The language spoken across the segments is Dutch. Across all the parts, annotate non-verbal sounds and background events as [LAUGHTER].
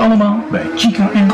allemaal bij Chica en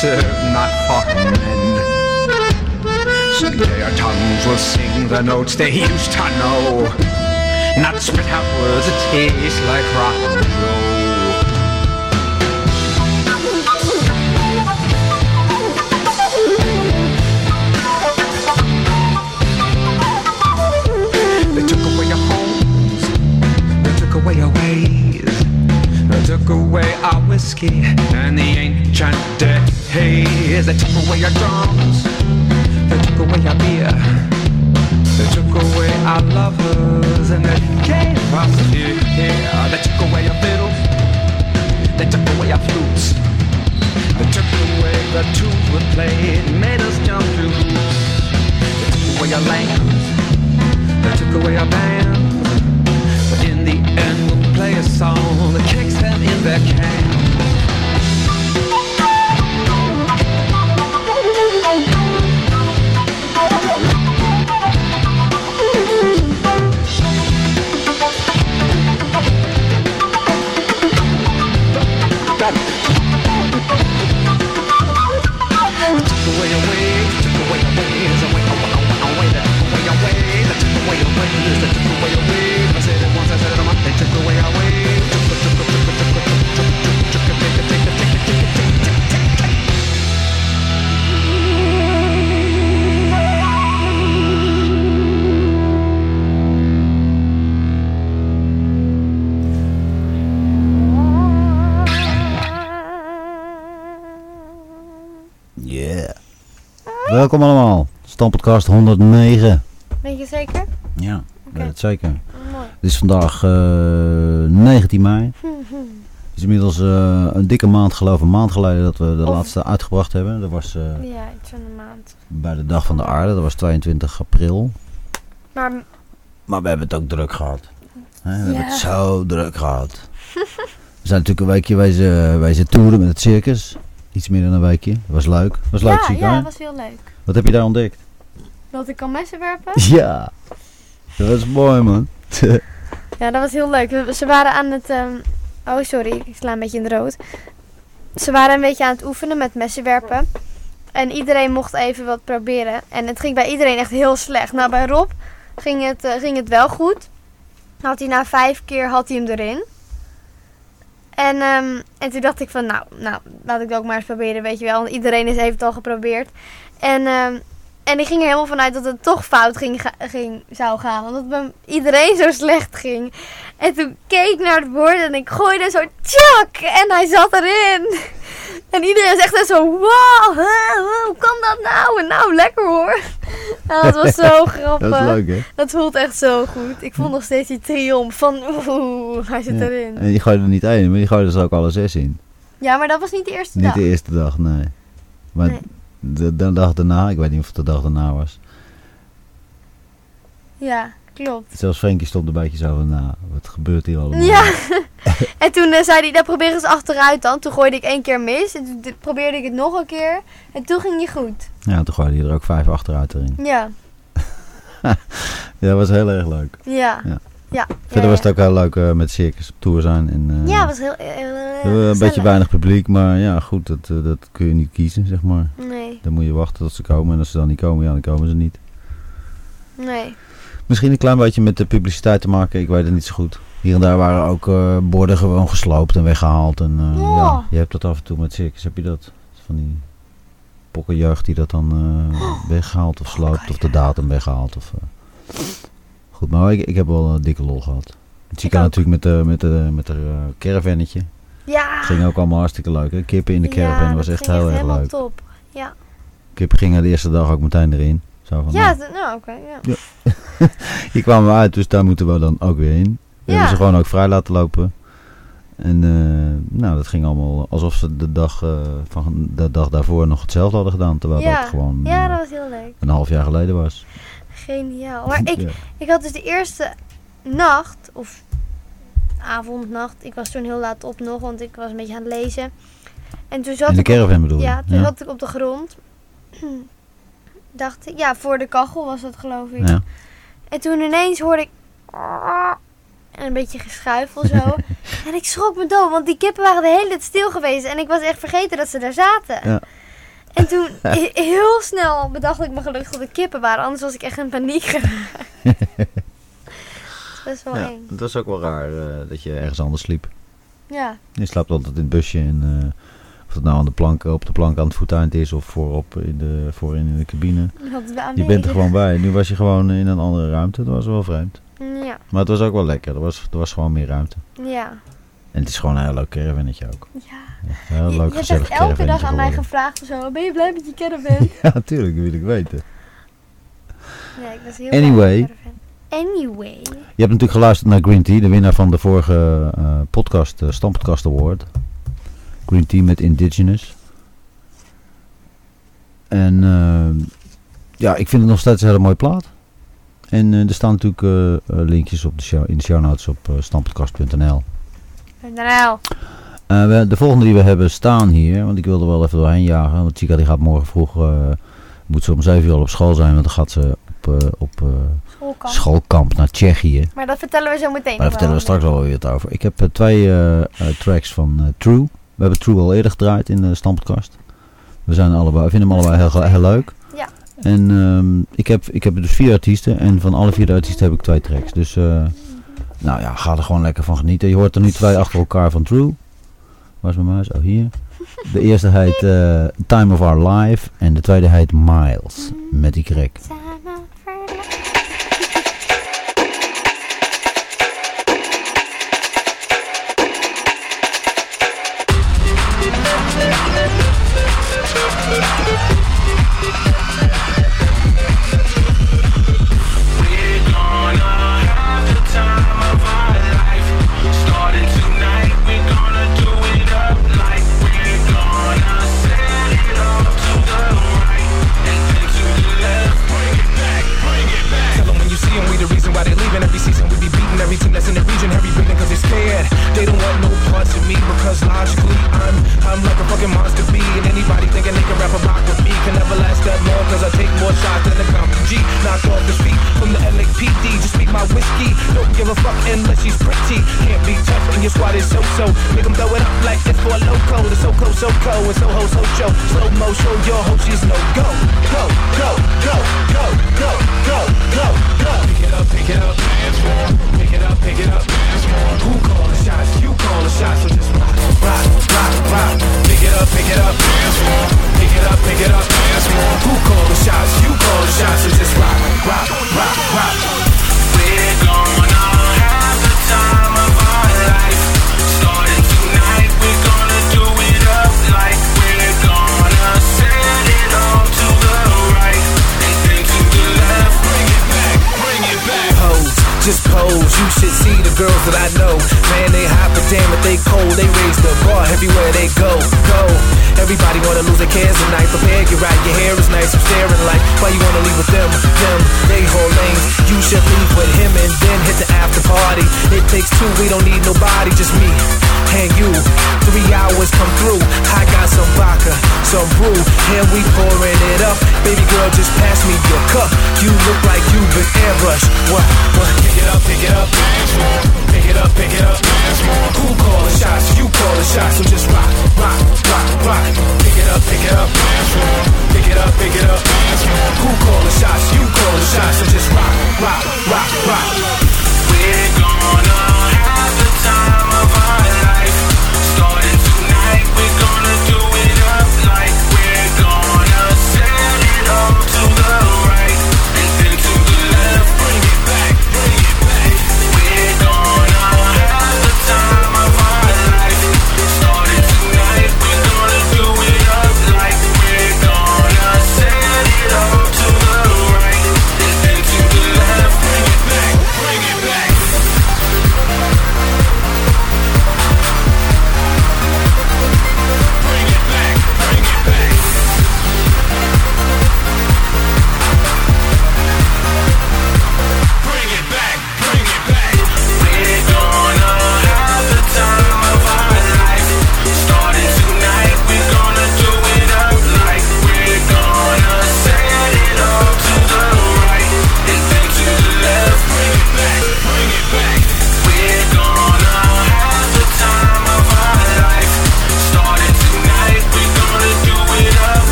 serve not for men. Someday our tongues will sing the notes they used to know. Not spit out words that taste like rock and roll. They took away your homes, they took away your ways, they took away our whiskey and the ancient days. They took away your drums, they took away our beer, they took away our lovers and they us fear. They took away our fiddles, they took away our flutes, they took away the tunes we played, made us jump through hoops. They took away our land. They took away our bands, But in the end we'll play a song That kicks them in their can away, away, away, away, away, away, away, away, away, away, away, away, away, took away, away, away, away, Welkom allemaal. Stampodcast 109. Weet je zeker? Ja, weet het zeker. Mooi. Het is vandaag eh, 19 mei. [LAUGHS] Het is inmiddels eh, een dikke maand geloof, een maand geleden dat we de Of- laatste uitgebracht hebben. Dat was eh, Ja, iets van een maand. bij de Dag van de Aarde, dat was 22 april. Maar Maar we hebben het ook druk gehad. We hebben het zo druk gehad. we zijn natuurlijk een weekje wezen, wezen toeren met het circus. Iets meer dan een weekje. Dat was leuk. Dat was leuk, ja, ja, dat was heel leuk. Wat heb je daar ontdekt? Dat ik kan messen werpen? [LAUGHS] Ja. Dat was mooi, man. [LAUGHS] Ja, dat was heel leuk. We- Ze waren aan het... ehm, Oh, sorry. Ik sla een beetje in de rood. Ze waren een beetje aan het oefenen met messen werpen. En iedereen mocht even wat proberen. En het ging bij iedereen echt heel slecht. Nou, bij Rob ging het, eh, ging het wel goed. Had hij na vijf keer had hij hem erin. En, ehm, en toen dacht ik van, nou, nou, laat ik het ook maar eens proberen, weet je wel. Want iedereen is even het al geprobeerd. En, ehm, En ik ging er helemaal vanuit dat het toch fout ging, ga- ging, zou gaan. Omdat het bij iedereen zo slecht ging. En toen keek ik naar het bord en ik gooide zo tjak. En hij zat erin. En iedereen zegt echt zo, wow, hoe kan dat nou? En nou, lekker hoor. Nou, dat was zo grappig. [LAUGHS] Dat is leuk, hè? Dat voelt echt zo goed. Ik voel nog steeds die triomf van, oeh, hij zit Ja. erin. En die gooide er niet één, maar die gooide er dus ook alle zes in. Ja, maar dat was niet de eerste Niet dag. de eerste dag, nee. Maar Nee. De, de dag daarna, ik weet niet of het de dag daarna was. Ja, klopt. Zelfs Frenkie stond een beetje zo van, nou, wat gebeurt hier allemaal? Ja. [LAUGHS] en toen eh, zei hij, dat probeer eens achteruit dan. Toen gooide ik één keer mis. En toen probeerde ik het nog een keer. En toen ging hij goed. Ja, toen gooide hij er ook vijf achteruit erin. Ja, [LAUGHS] Ja, dat was heel erg leuk. ja. Ja. Ja. Verder ja. was het ook heel leuk eh, met circus op tour zijn. En, eh, Ja, het was heel, heel, heel een beetje weinig publiek, maar ja, goed, dat, dat kun je niet kiezen, zeg maar. Nee, Dan moet je wachten tot ze komen. En als ze dan niet komen, ja, dan komen ze niet. nee. Misschien een klein beetje met de publiciteit te maken, ik weet het niet zo goed. Hier en daar waren ook eh, borden gewoon gesloopt en weggehaald. En eh, ja, je hebt dat af en toe met circus, heb je dat? Van die pokkenjeugd die dat dan eh, weggehaald of sloopt, of de datum weggehaald. Of. Goed, maar ik, ik heb wel een dikke lol gehad. Chica ook. natuurlijk met, de met, de met eh, caravannetje. Ja. Ging ook allemaal hartstikke leuk. Hè? Kippen in de Ja, caravan was echt heel erg leuk. top. Ja, Kippen gingen de eerste dag ook meteen erin. Zo van, ja nou, nou oké. ja. Hier [LAUGHS] kwamen we uit, dus daar moeten we dan ook weer in. We Ja. hebben ze gewoon ook vrij laten lopen. En eh, nou, dat ging allemaal alsof ze de dag, eh, van de dag daarvoor nog hetzelfde hadden gedaan. Terwijl Ja. dat gewoon ja, eh, dat was heel leuk. een half jaar geleden was. Geniaal. Maar [LAUGHS] ik, Ja. ik had dus de eerste nacht, of avond, nacht. Ik was toen heel laat op nog, want ik was een beetje aan het lezen. En toen zat In de ik op- caravan bedoel je? Ja, toen zat ik op de grond. Dacht ik, ja, voor de kachel was dat geloof ik. Ja. En toen ineens hoorde ik... En een beetje geschuifel zo. [LAUGHS] en ik schrok me dood, want die kippen waren de hele tijd stil geweest. En ik was echt vergeten dat ze daar zaten. Ja. En toen [LAUGHS] he- heel snel bedacht ik me gelukkig dat het kippen waren. Anders was ik echt in paniek geraakt. [LAUGHS] dat is wel Ja, eng. het was ook wel raar eh, dat je ergens anders sliep. Ja. Je slaapt altijd in het busje. En, eh, of het nou aan de plank, op de plank aan het voeteind is of voorop in de, voorin in de cabine. dat Je bent er gewoon bij. Nu was je gewoon in een andere ruimte. Dat was wel vreemd. Ja, Maar het was ook wel lekker. Er was, er was gewoon meer ruimte. ja. En het is gewoon een heel leuk caravannetje ook. ja. Een heel Je, leuk je hebt gezellig echt elke dag aan mij gevraagd of zo. Ben je blij met je caravan? [LAUGHS] Ja, natuurlijk. Dat wil ik weten. ja, ik was heel Anyway. Anyway. Je hebt natuurlijk geluisterd naar Green Tea. De winnaar van de vorige eh, podcast, uh, Stampodcast Award. Green Tea met Indigenous. En eh, ja, ik vind het nog steeds een hele mooie plaat. En eh, er staan natuurlijk eh, eh, linkjes op de show, in de show notes op uh, stampodcast.nl. We- de volgende die we hebben staan hier, want ik wilde wel even doorheen jagen. Want Chica die gaat morgen vroeg, moet ze om 7 uur al op school zijn. Want dan gaat ze op, op schoolkamp. schoolkamp naar Tsjechië. Maar dat vertellen we zo meteen Maar daar vertellen we straks wel weer het over. Ik heb twee tracks van True. We hebben True al eerder gedraaid in de stampodcast. We zijn allebei, we vinden hem allebei heel, heel leuk. Ja. En ehm, ik, heb, ik heb dus vier artiesten. En van alle vier de artiesten heb ik twee tracks. Dus eh, nou ja, ga er gewoon lekker van genieten. Je hoort er nu twee achter elkaar van True. Waar is mijn muis? Oh, hier. De eerste heet eh, Time of Our Life. En de tweede heet Miles. Met Y. So-co, so-co, and so-ho, so-show. Slow-mo, show your hope she's no go. Go, go, go, go, go, go, go, go. Pick it up, pick it up, dance more. Pick it up, pick it up, dance more. Who call the shots? You call the shots, so just rock, rock, rock, rock. Pick it up, pick it up, dance more. Pick it up, pick it up, dance more. Who call the shots? You call the You should see the girls that I know. Man, they hot, but damn it, they cold. They raise the bar everywhere they go. Go. Everybody wanna lose their cares tonight. Prepare, get right, your hair is nice. I'm staring like, why you wanna leave with them? Them, they hold lanes. You should leave with him and then hit the after party. It takes two, we don't need nobody, just me and you. Three hours come through. I got some vodka, some brew, and we pouring it up. Baby girl, just pass me your cup. You look like you've been airbrushed. What? What? Pick it up, pick it up. Pick it up, pick it up. Who calling shots? You calling shots, so just rock, rock, rock, rock. Pick it up, pick it up, dance more. Pick it up, pick it up, dance more. Who shots? You calling shots, so just rock, rock, rock, rock. We're gonna have the time of our life. Starting tonight, we're gonna do it up like we're gonna set it up to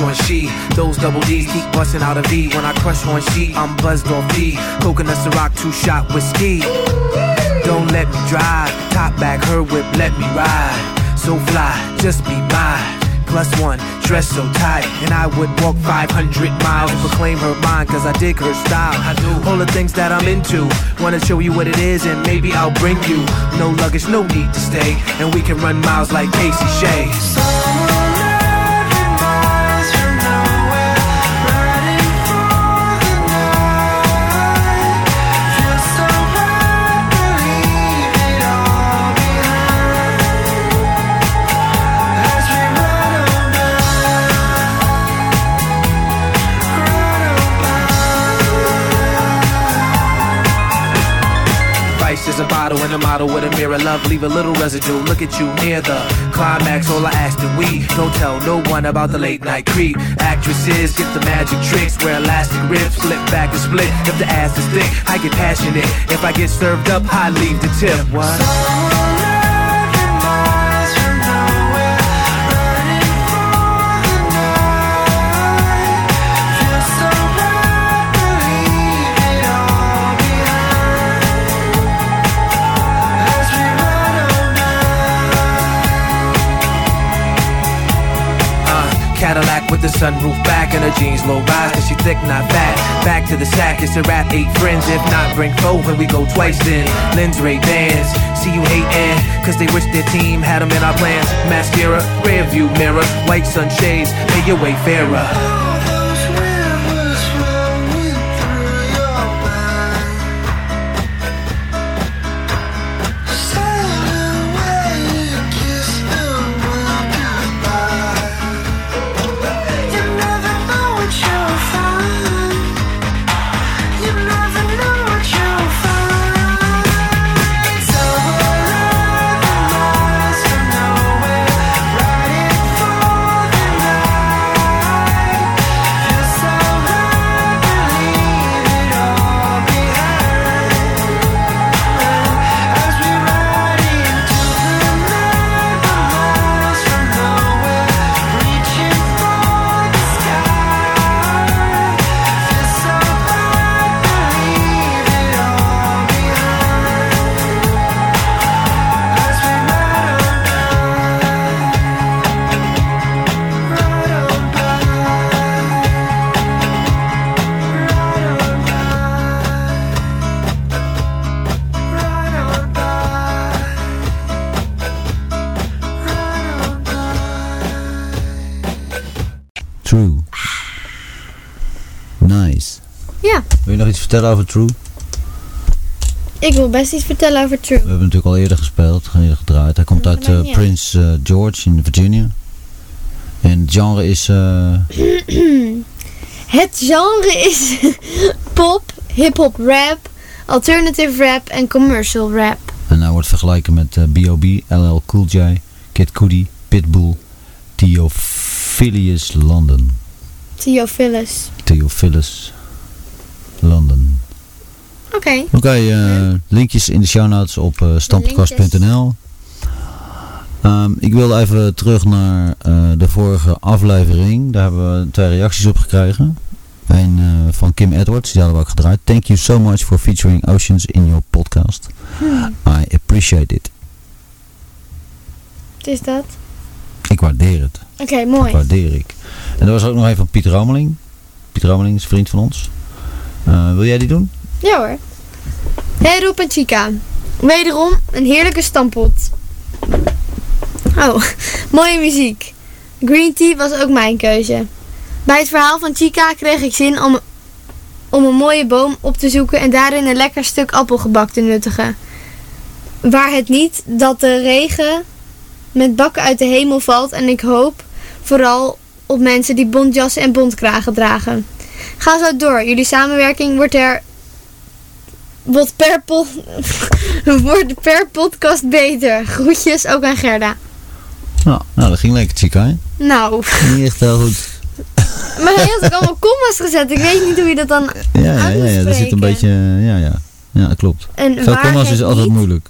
on she. Those double D's keep busting out a V. When I crush on she, I'm buzzed off D. Coconuts to rock, two shot whiskey. Don't let me drive. Top back, her whip, let me ride. So fly, just be mine. Plus one, dress so tight. And I would walk 500 miles to proclaim her mine, cause I dig her style. I do all the things that I'm into. Wanna show you what it is, and maybe I'll bring you. No luggage, no need to stay. And we can run miles like Casey Shay. Bottle and a model with a mirror. Love, leave a little residue. Look at you near the climax. All I ask that we don't tell no one about the late night creep. Actresses get the magic tricks. Wear elastic ribs, flip back and split. If the ass is thick, I get passionate. If I get served up, I leave the tip. What? With the sunroof back and her jeans low rise cause she thick not fat. Back to the sack it's a rap eight friends. If not bring four when we go twice then lens ray bans see you hating cause they wish their team had them in our plans. Mascara rear view mirror white sunshades pay your way fairer vertellen over True? Ik wil best iets vertellen over True. We hebben natuurlijk al eerder gespeeld, eerder gedraaid. Hij komt uit uit. Prince eh, George in Virginia. En het genre is... eh, [CLEARS THROAT] Het genre is [LAUGHS] pop, hip-hop rap, alternative rap en commercial rap. en hij wordt vergeleken met B.O.B., LL Cool J, Kid Cudi, Pitbull, Theophilus London. Theophilus. Theophilus. Oké. Oké, eh, linkjes in de show notes op eh stampenkast.nl. Ehm, ik wil even terug naar eh, de vorige aflevering. Daar hebben we twee reacties op gekregen. Een van Kim Edwards, die hadden we ook gedraaid. Thank you so much for featuring Oceans in your podcast. I appreciate it. Wat is dat? Ik waardeer het. Oké, Dat mooi. waardeer ik. En er was ook nog een van Piet Romeling. Piet Romeling is een vriend van ons. Wil jij die doen? Ja hoor. Hey Roep en Chica. Wederom een heerlijke stampot. Oh, [LAUGHS] mooie muziek. Green tea was ook mijn keuze. Bij het verhaal van Chica kreeg ik zin om, om een mooie boom op te zoeken en daarin een lekker stuk appelgebak te nuttigen. Waar het niet dat de regen met bakken uit de hemel valt en ik hoop vooral op mensen die bontjassen en bontkragen dragen. Ga zo door. Jullie samenwerking wordt er wordt per, [LAUGHS] wordt per podcast beter. Groetjes ook aan Gerda. Nou, nou dat ging lekker, chica. hè? Nou, Niet echt heel goed. [LAUGHS] maar hij had ook allemaal commas gezet. Ik weet niet hoe je dat dan... Ja, ja, ja, ja, er zit een beetje... eh, Ja, ja. Ja, dat klopt. En Veel commas is altijd niet- moeilijk.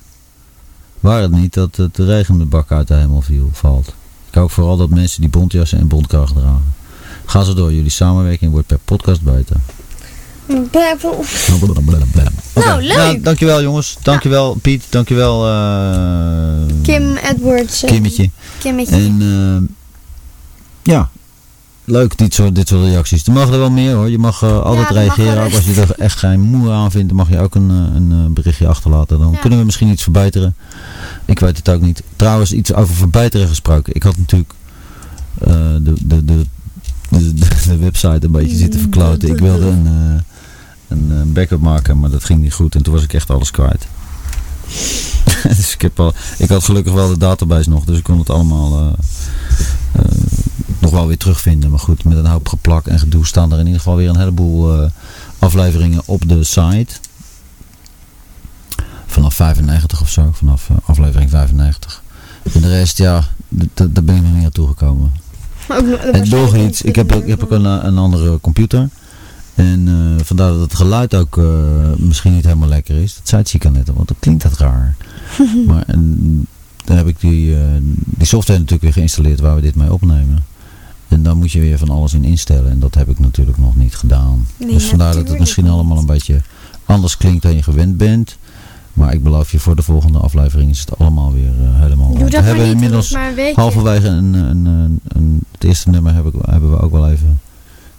Waar het niet dat het de regen de bak uit de hemel viel, valt. Ik hou vooral dat mensen die bontjassen en bontkragen dragen. Ga zo door. Jullie samenwerking wordt per podcast beter. Nou, leuk. Nou, dankjewel jongens. Dankjewel Piet. Dankjewel eh Kim Edwards. eh, Kimmetje. Kimmetje. En eh, ja, leuk dit soort, dit soort reacties. Er mag er wel meer hoor. Je mag eh, altijd er reageren. Ook als je er echt geen moe aan vindt, dan mag je ook een, een berichtje achterlaten. Dan Ja. kunnen we misschien iets verbeteren. Ik weet het ook niet. Trouwens, iets over verbeteren gesproken. Ik had natuurlijk eh, de, de, de, de, de website een beetje zitten verkloten. Ik wilde een, een eh, backup maken, maar dat ging niet goed. En toen was ik echt alles kwijt. [LAUGHS] dus ik, heb al, ik had gelukkig wel de database nog, dus ik kon het allemaal eh, eh, nog wel weer terugvinden. Maar goed, met een hoop geplak en gedoe staan er in ieder geval weer een heleboel afleveringen op de site. Vanaf 95 of zo, vanaf aflevering 95. En de rest, ja, daar ben ik nog niet aan toegekomen. En nog iets, ik heb, ook- ik heb ook een, een andere computer. En eh, vandaar dat het geluid ook eh, misschien niet helemaal lekker is. Dat zei Chica net al, want dat klinkt dat raar. [LAUGHS] maar en, dan heb ik die, eh, die software natuurlijk weer geïnstalleerd waar we dit mee opnemen. En dan moet je weer van alles in instellen. En dat heb ik natuurlijk nog niet gedaan. Nee, dus vandaar dat het misschien niet. allemaal een beetje anders klinkt dan je gewend bent. Maar ik beloof je, voor de volgende aflevering is het allemaal weer helemaal Doe We hebben inmiddels het halverwege een, een, een, het eerste nummer heb ik, hebben we ook wel even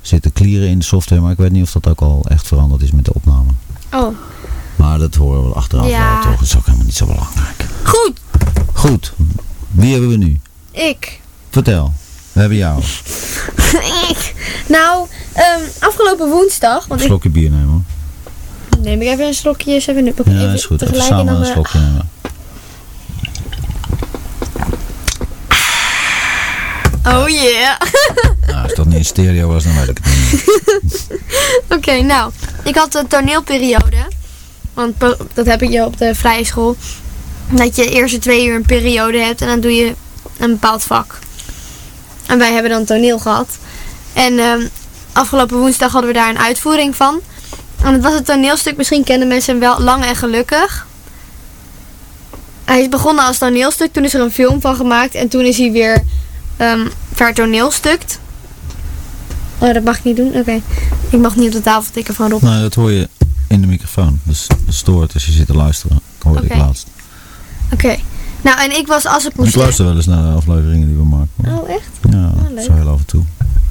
zitten clearen in de software. Maar ik weet niet of dat ook al echt veranderd is met de opname. Oh, Maar dat horen we achteraf Ja. wel toch. Dat is ook helemaal niet zo belangrijk. goed. Goed, wie hebben we nu? Ik. Vertel, we hebben jou. [LAUGHS] ik. Nou, ehm, afgelopen woensdag... Een Want ik slokje bier nemen hoor. neem ik even een slokje 7-up. Ja, is goed. Even tegelijk samen een eh, slokje nemen. Oh yeah. Nou, als dat niet in stereo was, dan weet ik het niet. [LAUGHS] Oké, nou. Ik had een toneelperiode. Want dat heb ik je op de vrije school. Dat je de eerste twee uur een periode hebt en dan doe je een bepaald vak. En wij hebben dan toneel gehad. En ehm, afgelopen woensdag hadden we daar een uitvoering van. En het was een toneelstuk, misschien kennen mensen hem wel, Lang en Gelukkig. Hij is begonnen als toneelstuk, toen is er een film van gemaakt en toen is hij weer ehm vertoneelstukt. Oh, dat mag ik niet doen? Oké. Ik mag niet op de tafel tikken van Rob. Nou, dat hoor je in de microfoon. Dus dat stoort als je zit te luisteren. Hoorde ik laatst. Oké. Nou, en ik was als het Ik moest... luister wel eens naar de afleveringen die we maken. Oh, echt? Ja, leuk. zo heel af en toe.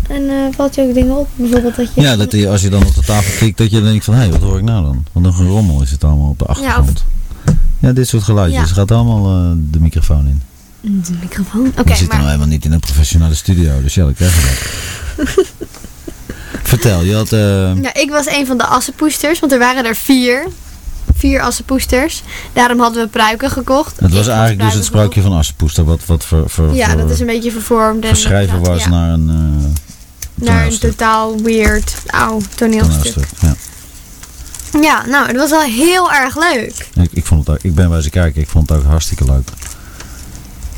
En eh, valt je ook dingen op? Bijvoorbeeld dat je... Ja, dat je, als je dan op de tafel klikt, dat je denkt van, hé, wat hoor ik nou dan? Want een gerommel is het allemaal op de achtergrond. Ja, dit soort geluidjes. Ja. gaat allemaal eh, de microfoon in. De microfoon. Oké, we zitten nou helemaal niet in een professionele studio, dus ja, dan krijg dat. [LAUGHS] Vertel, je had... eh, Ja, ik was een van de assenpoesters, want er waren er vier. Vier assenpoesters. Daarom hadden we pruiken gekocht. het was Ik eigenlijk dus het sprookje van Assepoester, wat, wat voor, voor. Ja, voor dat is een beetje vervormd. en verschrijven was ja, naar een eh naar een totaal weird, ouw toneelstuk. toneelstuk. Ja. Ja, nou, het was wel heel erg leuk. Ik, ik, vond het ook, ik ben bij ze kijken, ik vond het ook hartstikke leuk.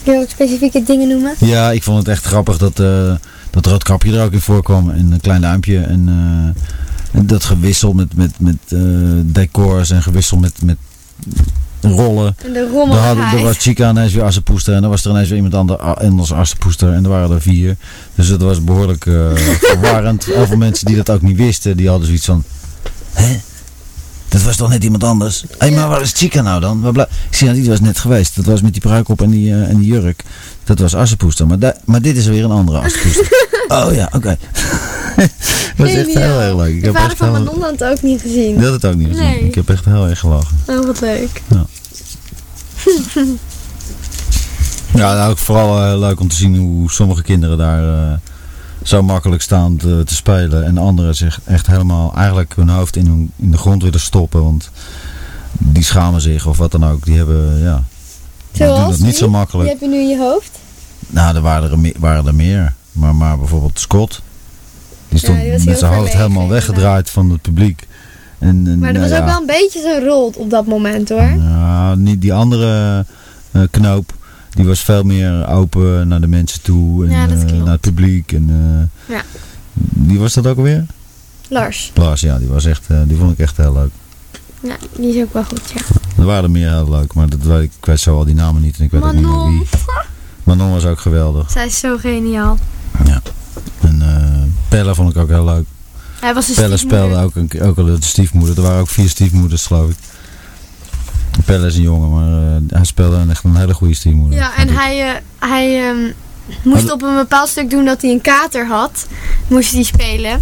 Kun je ook specifieke dingen noemen? Ja, ik vond het echt grappig dat, eh dat Roodkapje er ook in voorkwam. En een klein duimpje. En, eh, en dat gewissel met, met, met eh, decors en gewissel met, met rollen. En de hadden, er was Chica ineens weer Assepoester. En dan was er ineens weer iemand ander- anders Assepoester. En er waren er vier. Dus het was behoorlijk eh, verwarrend. [LAUGHS] Heel veel mensen die dat ook niet wisten, die hadden zoiets van... Hè? Dat was toch net iemand anders? Hé, maar waar is Chica nou dan? Waar Ik zie dat die was net geweest. Dat was met die pruik op en die, eh, en die jurk. Dat was Assepoester. Maar, da- maar dit is weer een andere Assepoester. [LAUGHS] oh ja, oké. [LAUGHS] dat was echt heel erg leuk. Ik De heb vader echt van heel... Manon had het ook niet gezien. Die had het ook niet gezien. Nee. Ik heb echt heel erg gelachen. Oh, wat leuk. Ja, [LAUGHS] nou, ook vooral eh, leuk om te zien hoe sommige kinderen daar eh, zo makkelijk staan te, te spelen. En anderen zich echt helemaal eigenlijk hun hoofd in, hun, in de grond willen stoppen. Want die schamen zich of wat dan ook. Die hebben, ja, die doen dat niet zo Die makkelijk. heb je nu in je hoofd? Nou, er waren er, me- waren er meer. Maar, maar bijvoorbeeld Scott. Die stond die met zijn hoofd helemaal weggedraaid van het publiek. En, en, Maar er nou was ook ja, wel een beetje zo'n rol op dat moment hoor. Ja, niet die andere eh, knoop. Die was veel meer open naar de mensen toe. En Ja, eh, naar het publiek. En, eh, Ja. Wie was dat ook alweer? Lars. Lars, ja. Die, was echt, eh, die vond ik echt heel leuk. Ja, die is ook wel goed, ja. Er waren er meer heel leuk. Maar dat weet, ik, ik weet zo al die namen niet. En ik weet ook niet meer Manon. wie. Manon was ook geweldig. Zij is zo geniaal. En eh Pelle vond ik ook heel leuk. Hij was een Pelle speelde ook, een, ook al de stiefmoeder. Er waren ook vier stiefmoeders, geloof ik. Pelle is een jongen, maar eh, hij speelde een, echt een hele goede stiefmoeder. Ja, en ik. hij, eh, hij ehm, moest op een bepaald stuk doen dat hij een kater had. Moest hij spelen.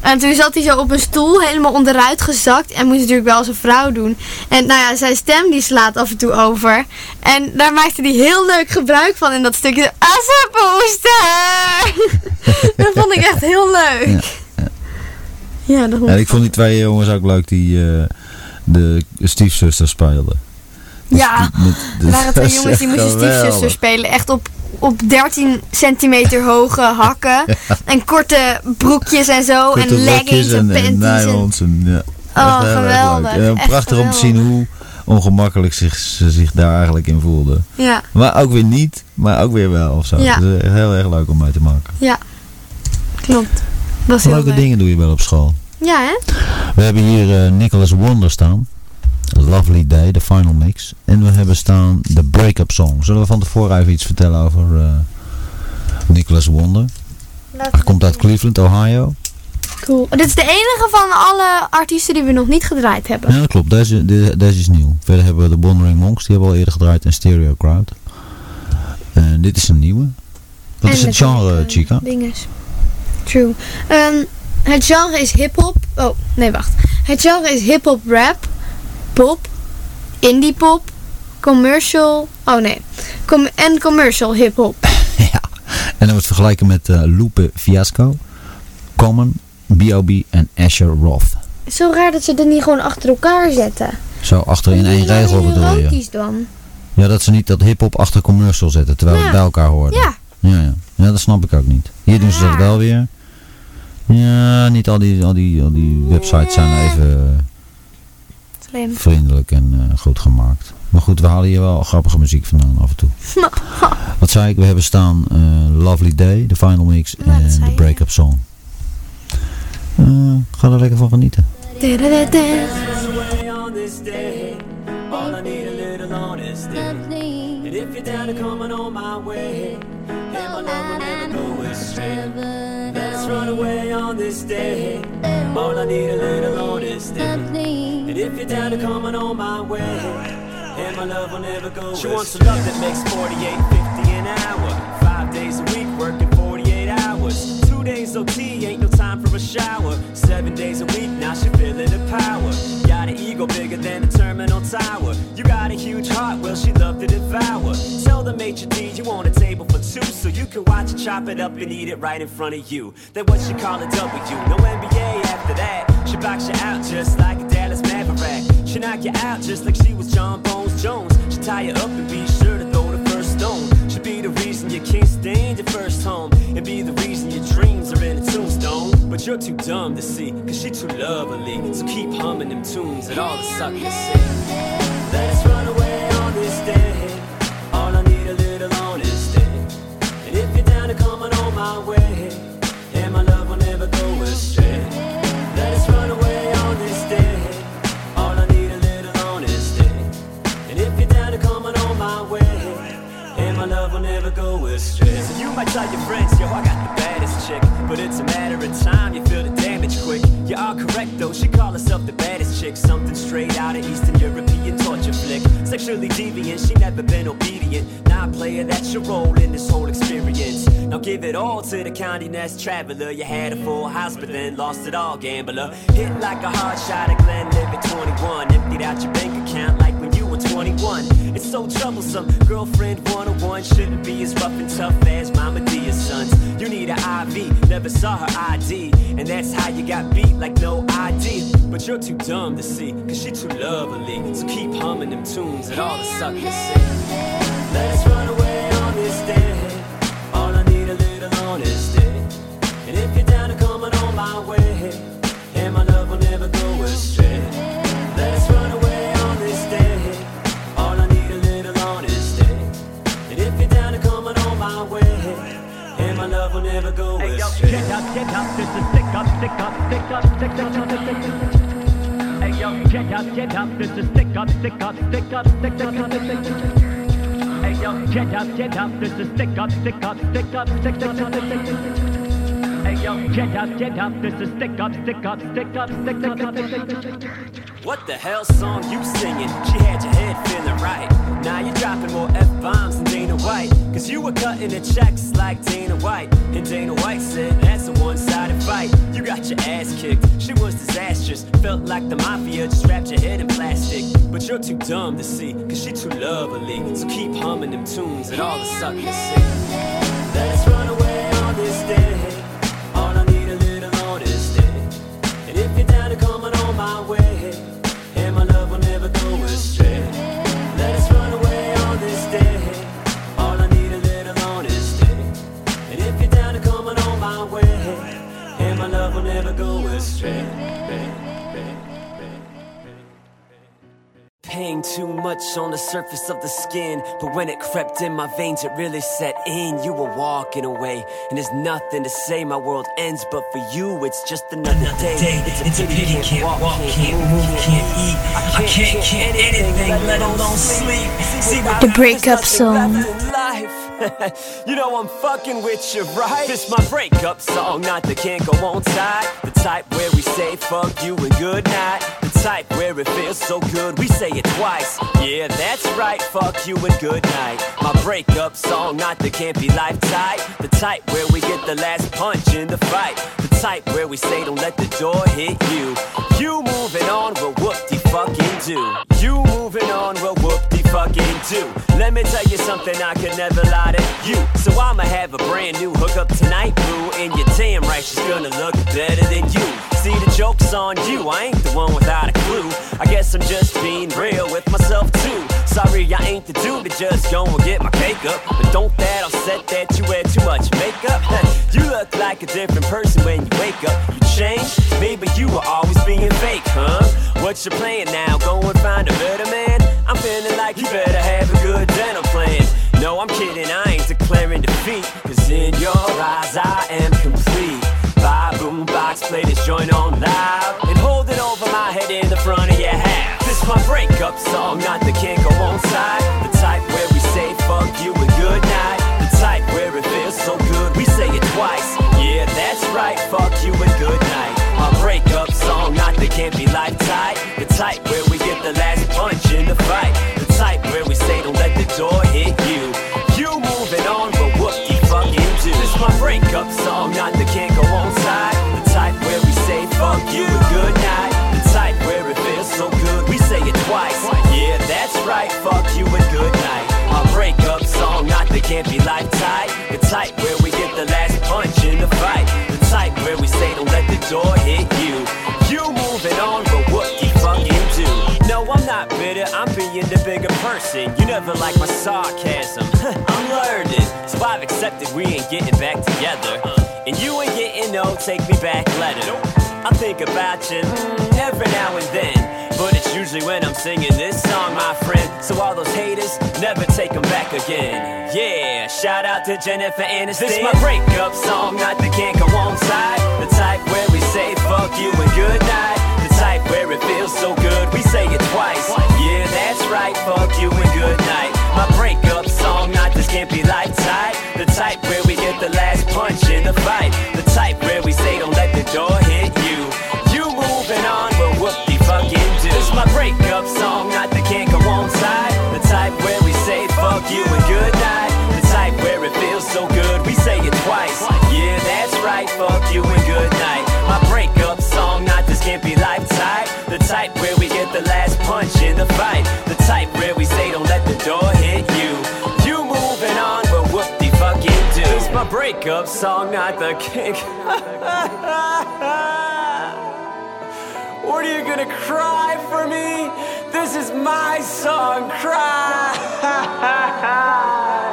En toen zat hij zo op een stoel, helemaal onderuit gezakt. En moest natuurlijk wel als een vrouw doen. En nou ja, zijn stem die slaat af en toe over. En daar maakte hij heel leuk gebruik van in dat stukje. Assenpoester! [LAUGHS] dat vond ik echt heel leuk. Ja, dat vond En ik vond die twee jongens ook leuk die eh, de stiefzuster speelden. Dus Ja, met- er waren twee [LAUGHS] jongens die moesten geweldig. stiefzuster spelen. Echt op, op 13 centimeter hoge hakken. [LAUGHS] En korte broekjes en zo. Korte en leggings en, en, panties. En, ja, Oh, echt geweldig. En prachtig om te zien hoe ongemakkelijk zich, ze zich daar eigenlijk in voelden. ja, Maar ook weer niet, maar ook weer wel of zo. Ja. Het echt heel erg leuk om mee te maken. klopt. Was heel Leuke leuk. dingen doe je wel op school. Ja, hè? We hebben hier eh, Nicholas Wonder staan. Lovely Day, de final mix. En we hebben staan de break-up song. Zullen we van tevoren even iets vertellen over eh Nicholas Wonder? Hij komt uit Cleveland, Ohio. Cool. Dit is de enige van alle artiesten die we nog niet gedraaid hebben. Ja, dat klopt. Deze, de- deze is nieuw. Verder hebben we de Wandering Monks, die hebben we al eerder gedraaid, en Stereo Crowd. En dit is een nieuwe. Wat is het genre, Chica? Dinges. True. Ehm, het genre is hip-hop. Oh, nee, wacht. Het genre is hip-hop rap, pop, indie pop, commercial. Oh nee. Com en commercial hip-hop. [LAUGHS] ja. En dan wordt vergelijken met eh Lupe Fiasco, Common, B.O.B. en Asher Roth. Zo raar dat ze er niet gewoon achter elkaar zetten. Zo achter in één regel bedoel je. dan? Ja, dat ze niet dat hip-hop achter commercial zetten, terwijl Ja. het bij elkaar hoort. Ja. Ja, ja. ja, dat snap ik ook niet. Hier doen ze dat wel weer. Ja, niet al die, al die, al die websites zijn even Slim. vriendelijk en eh, goed gemaakt. Maar goed, we halen hier wel grappige muziek vandaan af en toe. [LAUGHS] Wat zei ik? We hebben staan eh, Lovely Day, de final mix en de break-up song. Eh, ga er lekker van genieten. Da-da-da-da. away on this day. All I need a little honesty. And if you're down to coming on my way, away on this day. All I need a little honesty. And if you're down to coming on my way, and my love will never go She wants a love that makes 48.50 an hour. Can watch it, chop it up, and eat it right in front of you. Then what you call a W? No NBA after that. She box you out just like a Dallas Maverick. She knock you out just like she was John Bones Jones. She tie you up and be sure to throw the first stone. She be the reason you can't stand your first home, and be the reason your dreams are in a tombstone. But you're too dumb to see, cause she too lovely. So keep humming them tunes that all the suckers sing. And my love will never go astray. Let us run away on this day. All I need a little honesty. And if you're down to coming on my way, and my love will never go astray. So you might tell your friends, yo, I got the baddest chick. But it's a matter of time, you feel the damage quick. You are correct though, she call herself the baddest chick. Something straight out of Eastern European torture flick. Sexually deviant, she never been obedient. Now player, that's your role in this whole experience. Now give it all to the county nest traveler. You had a full house, but then lost it all, gambler. Hit like a hard shot at Glen Live 21. Emptied out your bank account like when 21. It's so troublesome. Girlfriend 101 shouldn't be as rough and tough as Mama Dia's sons. You need an IV, never saw her ID. And that's how you got beat like no ID. But you're too dumb to see, cause she too lovely. So keep humming them tunes that all the suckers sing. Let's run away on this day. All I need a little honesty. And if you're down to coming on my way, and my love will never go astray. Astray. check out, check out, this is stick up, stick up, stick up, stick up, stick up. Hey yo, check out, check out, this is stick up, stick up, stick up, stick up, stick up. Hey yo, check out, check out, this is stick up, stick up, stick up, stick up, stick up. Hey yo, check out, check out, this is stick up, stick up, stick up, stick up, stick up. What the hell song you singing? She had your head feeling right. Now you're dropping more F bombs than Dana White. Cause you were cutting the checks like Dana White. And Dana White said that's a one sided fight. You got your ass kicked. She was disastrous. Felt like the mafia just wrapped your head in plastic. But you're too dumb to see. Cause she too lovely. So keep humming them tunes that all the suckers sing. Pain too much on the surface of the skin, but when it crept in my veins, it really set in. You were walking away, and there's nothing to say. My world ends, but for you, it's just another day. It's a pity you can't walk, can't move, can't eat. I can't, can't anything, let alone sleep. See, The breakup song. you know I'm fucking with you, right? This my breakup song, not the can't go on side. The type where we say fuck you and good night. Type where it feels so good we say it twice. Yeah, that's right, fuck you and good night. My breakup song, not the can't be life tight. The type where we get the last punch in the fight. The type where we say don't let the door hit you. You moving on, well whoop de fucking do. You moving on, well whoop fucking do. Let me tell you something I could never lie to you. So I'ma have a brand new hookup tonight, boo. And you're damn right she's gonna look better than you. See the joke's on you, I ain't the one without a clue. I guess I'm just being real with myself too. Sorry, I ain't the dude to just go and get my cake up. But don't that upset that you wear too much makeup? [LAUGHS] you look like a different person when you wake up. You changed? Maybe you were always being fake, huh? What you playing now? Go and find a better man? I'm feeling like you better have a good dental plan. No, I'm kidding, I ain't declaring defeat. Cause in your eyes, I am complete. Buy boombox, play this joint on loud. And hold it over my head in the front of your house. This my breakup song, not the can't go on side. The type where we say fuck you and good night. The type where it feels so good, we say it twice. Yeah, that's right, fuck you and good night. My breakup song, not the can't be life tight. The type where we get the last punch in the fight. The type where we say don't let the door hit you. You moving on, but what you fucking do? This my breakup song, not the can't go on side. The type where we say fuck you and good can't be life tied. The type where we get the last punch in the fight. The type where we say don't let the door hit you. You moving on, but what the fuck you do? No, I'm not bitter, I'm being the bigger person. You never like my sarcasm. [LAUGHS] I'm learning. So I've accepted we ain't getting back together. And you ain't getting no take me back letter. I think about you mm, every now and then. But it's usually when I'm singing this song, my friend. So all those haters never take again. Yeah, shout out to Jennifer Aniston. This my breakup song, not the can't go on side. The type where we say fuck you and good night. The type where it feels so good, we say it twice. Yeah, that's right, fuck you and good night. My breakup song, not this can't be life tight. The type where we get the last punch in the fight. The type where we say don't let the door the last punch in the fight. The type where we say don't let the door hit you. You moving on, but whoop de fucking do. This my breakup song, not the kick. [LAUGHS] What are you gonna cry for me? This is my song, cry.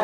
[LAUGHS]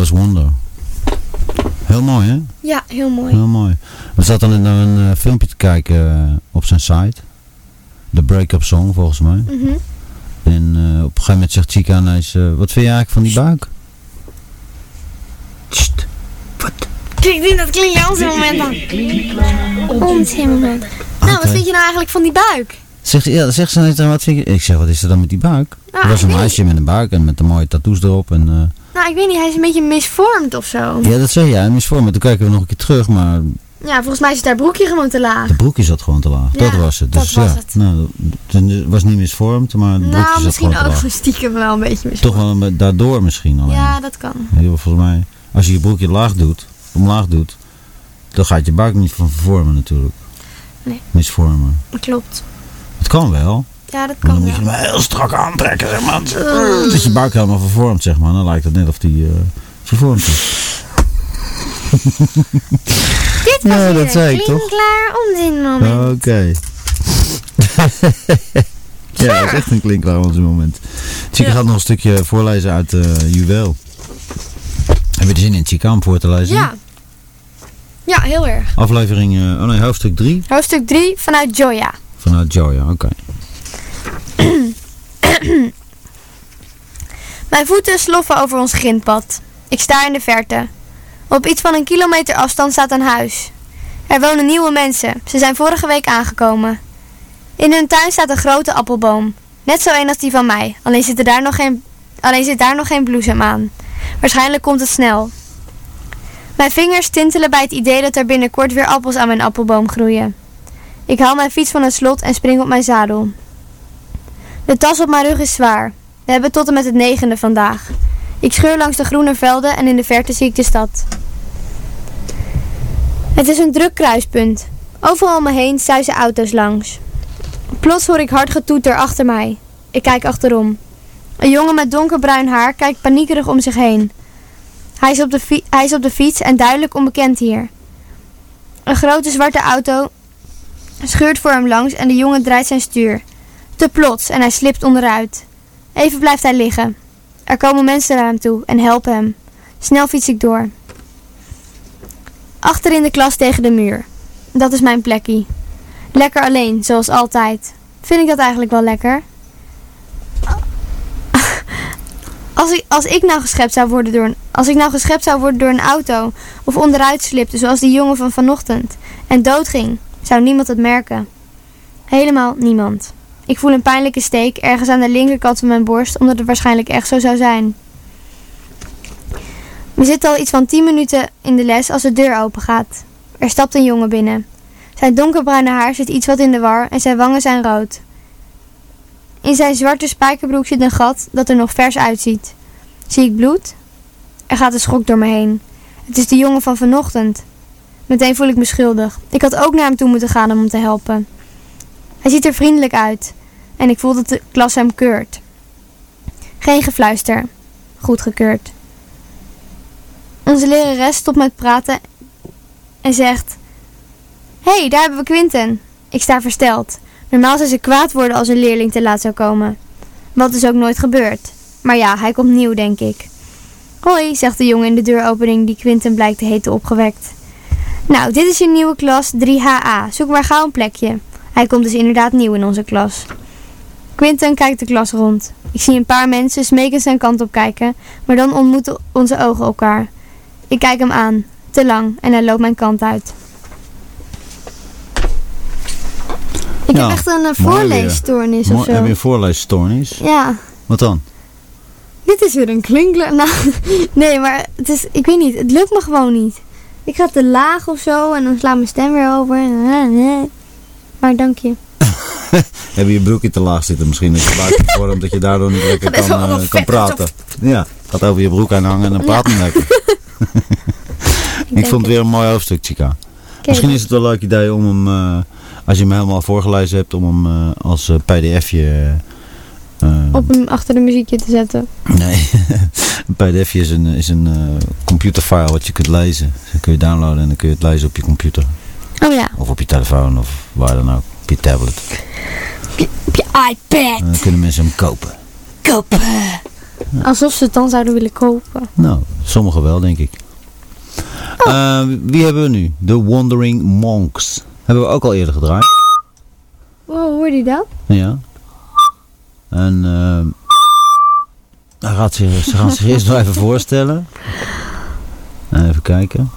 Nicholas Wonder. Heel mooi, hè? Ja, heel mooi. Heel mooi. We zaten net naar een eh, filmpje te kijken eh, op zijn site. De break-up song, volgens mij. Mhm. En eh, op een gegeven moment zegt Chica ineens, eh, wat vind je eigenlijk van die buik? Sst. Kijk, die- dat klinkt als een moment dan. Onzinmoment. Nou, wat vind je nou eigenlijk van die buik? Zegt, ze- ja, zegt ze ineens, wat vind je? Ik zeg, wat is er dan met die buik? Er was een meisje met een buik en met de mooie tattoos erop. En, eh, Nou, ik weet niet, hij is een beetje misvormd of zo. ja, dat zei jij, misvormd. Toen kijken we nog een keer terug, maar Ja, volgens mij is haar broekje gewoon te laag. de broekje zat gewoon te laag. Ja, dat was het. dat Dus was ja, het. Nou, het was niet misvormd, maar het broekje Nou, zat misschien gewoon te ook laag. stiekem wel een beetje misvormd. Toch wel daardoor misschien alleen. Ja, dat kan. Heel, volgens mij, als je je broekje laag doet, omlaag doet, dan gaat je buik niet van vervormen natuurlijk. Nee. Misvormen. Dat klopt. Het kan wel, Ja, dat maar dan kan moet je hem heel strak aantrekken, zeg maar. Dat je buik helemaal vervormt, zeg maar. Dan lijkt het net of die eh, vervormd is. [LAUGHS] Dit was Ja, weer dat zei ik toch? klinkklaar onzinmoment. Oké. [LAUGHS] ja, dat is echt een klinklaar op dit moment. Chica Ja. gaat nog een stukje voorlezen uit eh Juweel. Heb je er zin in, Chica, om voor te lezen? Ja. Ja, heel erg. Aflevering, eh, oh nee, hoofdstuk 3 Hoofdstuk 3 vanuit Joya. vanuit Joya, oké. Mijn voeten sloffen over ons grindpad. Ik sta in de verte. Op iets van een kilometer afstand staat een huis. Er wonen nieuwe mensen. Ze zijn vorige week aangekomen. In hun tuin staat een grote appelboom. Net zo een als die van mij. Alleen zit, er daar nog geen, alleen zit daar nog geen bloesem aan. Waarschijnlijk komt het snel. Mijn vingers tintelen bij het idee dat er binnenkort weer appels aan mijn appelboom groeien. Ik haal mijn fiets van het slot en spring op mijn zadel. De tas op mijn rug is zwaar. We hebben tot en met het negende vandaag. Ik scheur langs de groene velden en in de verte zie ik de stad. Het is een druk kruispunt. Overal om me heen zuizen auto's langs. Plots hoor ik hard getoeter achter mij. Ik kijk achterom. Een jongen met donkerbruin haar kijkt paniekerig om zich heen. Hij is, op de hij is op de fiets en duidelijk onbekend hier. Een grote zwarte auto scheurt voor hem langs en de jongen draait zijn stuur. Te plots en hij slipt onderuit. Even blijft hij liggen. Er komen mensen naar hem toe en helpen hem. Snel fiets ik door. Achter in de klas tegen de muur. Dat is mijn plekje. Lekker alleen, zoals altijd. Vind ik dat eigenlijk wel lekker? [LAUGHS] Als ik, als ik nou geschept zou worden door een, als ik nou geschept zou worden door een auto of onderuit slipte zoals die jongen van vanochtend en doodging, zou niemand het merken. Helemaal niemand. Ik voel een pijnlijke steek ergens aan de linkerkant van mijn borst, omdat het waarschijnlijk echt zo zou zijn. We zitten al iets van 10 minuten in de les als de deur open gaat. Er stapt een jongen binnen. Zijn donkerbruine haar zit iets wat in de war en zijn wangen zijn rood. In zijn zwarte spijkerbroek zit een gat dat er nog vers uitziet. Zie ik bloed? Er gaat een schok door me heen. Het is de jongen van vanochtend. Meteen voel ik me schuldig. Ik had ook naar hem toe moeten gaan om hem te helpen. Hij ziet er vriendelijk uit. En ik voel dat de klas hem keurt. Geen gefluister. Goedgekeurd. Onze lerares stopt met praten en zegt... Hé, hey, daar hebben we Quinten. Ik sta versteld. Normaal zou ze kwaad worden als een leerling te laat zou komen. Wat is ook nooit gebeurd. Maar ja, hij komt nieuw, denk ik. Hoi, zegt de jongen in de deuropening die Quinten blijkt te heten opgewekt. Nou, dit is je nieuwe klas 3HA. Zoek maar gauw een plekje. Hij komt dus inderdaad nieuw in onze klas. Quinten kijkt de klas rond. Ik zie een paar mensen smekend zijn kant op kijken, maar dan ontmoeten onze ogen elkaar. Ik kijk hem aan, te lang, en hij loopt mijn kant uit. Ik Ja, heb echt een eh, weer. voorleesstoornis of zo. Heb je een voorleesstoornis? Ja, Wat dan? dit is weer een klinkler. [LAUGHS] Nou, nee, maar het is, ik weet niet, het lukt me gewoon niet. Ik ga te laag of zo en dan slaat mijn stem weer over. Maar dank je. [LAUGHS] Heb je je broekje te laag zitten misschien? Dat je buik voor omdat je daardoor niet lekker [LAUGHS] Dat is kan, eh, kan praten. Ja, gaat over je broek aan hangen en dan praat niet lekker. Ik vond het weer een mooi hoofdstuk, Chica. Misschien is het wel een leuk idee om hem, eh, als je hem helemaal voorgelezen hebt, om hem eh, als pdfje... Op hem achter de muziekje te zetten. Nee, [LAUGHS] een pdfje is een, is een computerfile wat je kunt lezen. Dat kun je downloaden en dan kun je het lezen op je computer. Oh ja, Of op je telefoon of waar dan ook. Op je tablet. op je iPad. En dan kunnen mensen hem kopen. Kopen. Alsof ze het dan zouden willen kopen. Nou, sommigen wel, denk ik. Eh, wie hebben we nu? The Wandering Monks. Hebben we ook al eerder gedraaid. Wow, hoorde je dat? Ja. En hij gaat zich, ze gaan zich eerst nog even voorstellen. [LAUGHS] Even kijken.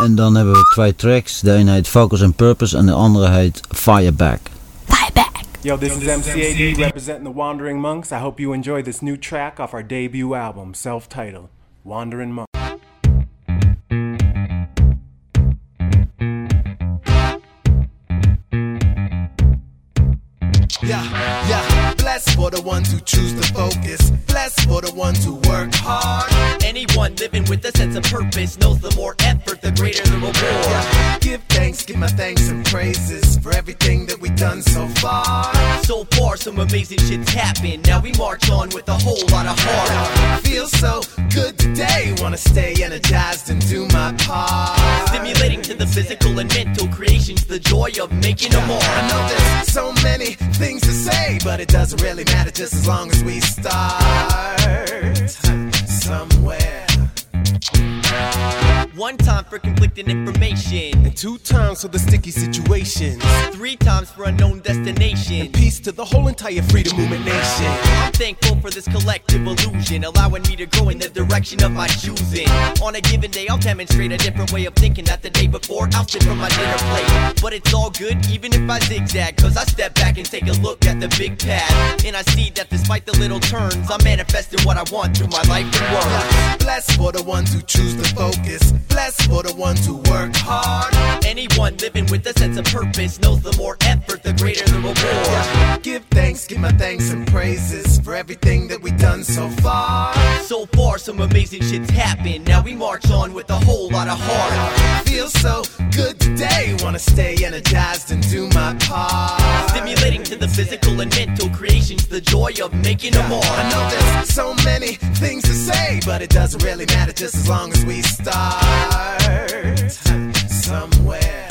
Ja. En dan hebben we twee tracks. De ene heet Focus and Purpose en de andere heet Fireback. Fireback. Yo, this is MCAD representing the Wandering Monks. I hope you enjoy this new track off our debut album, self titled Wandering Monks. Yeah, yeah. Blessed for the ones who choose to focus. Blessed for the ones who work hard. Anyone living with a sense of purpose knows the more effort, the greater the reward. Give thanks, give my thanks and praises for everything that we've done so far. So far, some amazing shit's happened. Now we march on with a whole lot of heart. Feel so good today. Wanna stay energized and do my part. Stimulating to the physical and mental creations, the joy of making a mark. I know there's so many things to say, but it doesn't really matter just as long as we start somewhere. One time for conflicting information, And two times for the sticky situations. three times for unknown destination. And peace to the whole entire freedom movement nation. I'm thankful for this collective illusion, allowing me to grow in the direction of my choosing. On a given day, I'll demonstrate a different way of thinking that the day before I'll sit from my dinner plate. But it's all good, even if I zigzag, cause I step back and take a look at the big path. And I see that despite the little turns, I'm manifesting what I want through my life and work. Blessed for the ones who choose to focus. Blessed for the ones who work hard. Anyone living with a sense of purpose knows the more effort, the greater the reward. Give thanks, give my thanks and praises for everything that we've done so far. So far, some amazing shit's happened. Now we march on with a whole lot of heart. Feel so good today. Wanna stay energized and do my part. Stimulating to the physical and mental creations, the joy of making a mark. I know there's so many things to say, but it doesn't really matter just as long as we start somewhere.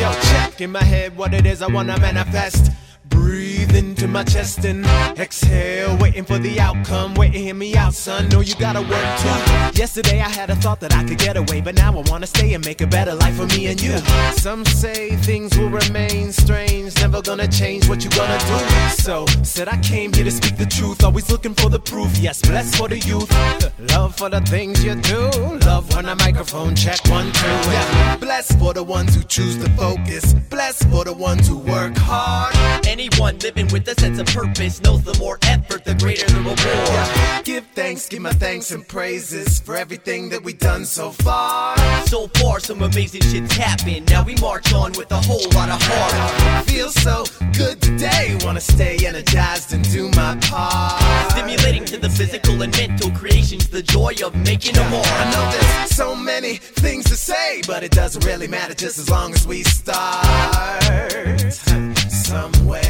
Yo, check in my head what it is I wanna manifest. Breathe into my chest and exhale, waiting for the outcome. Wait hear me out, son. Know you gotta work too. Yesterday I had a thought that I could get away, but now I wanna stay and make a better life for me and you. Some say things will remain strange, never gonna change what you gonna do. So, said I came here to speak the truth, always looking for the proof. Yes, blessed for the youth. [LAUGHS] Love for the things you do. Love when a microphone check one, two. Yeah. Blessed for the ones who choose to focus. Blessed for the ones who work hard. Anyone living with a sense of purpose knows the more effort, the greater the reward. Give thanks, give my thanks and praises for everything that we've done so far. So far, some amazing shit's happened. Now we march on with a whole lot of heart. Feel so good today, wanna stay energized and do my part. Stimulating to the physical and mental creations, the joy of making them more. I know there's so many things to say, but it doesn't really matter just as long as we start somewhere.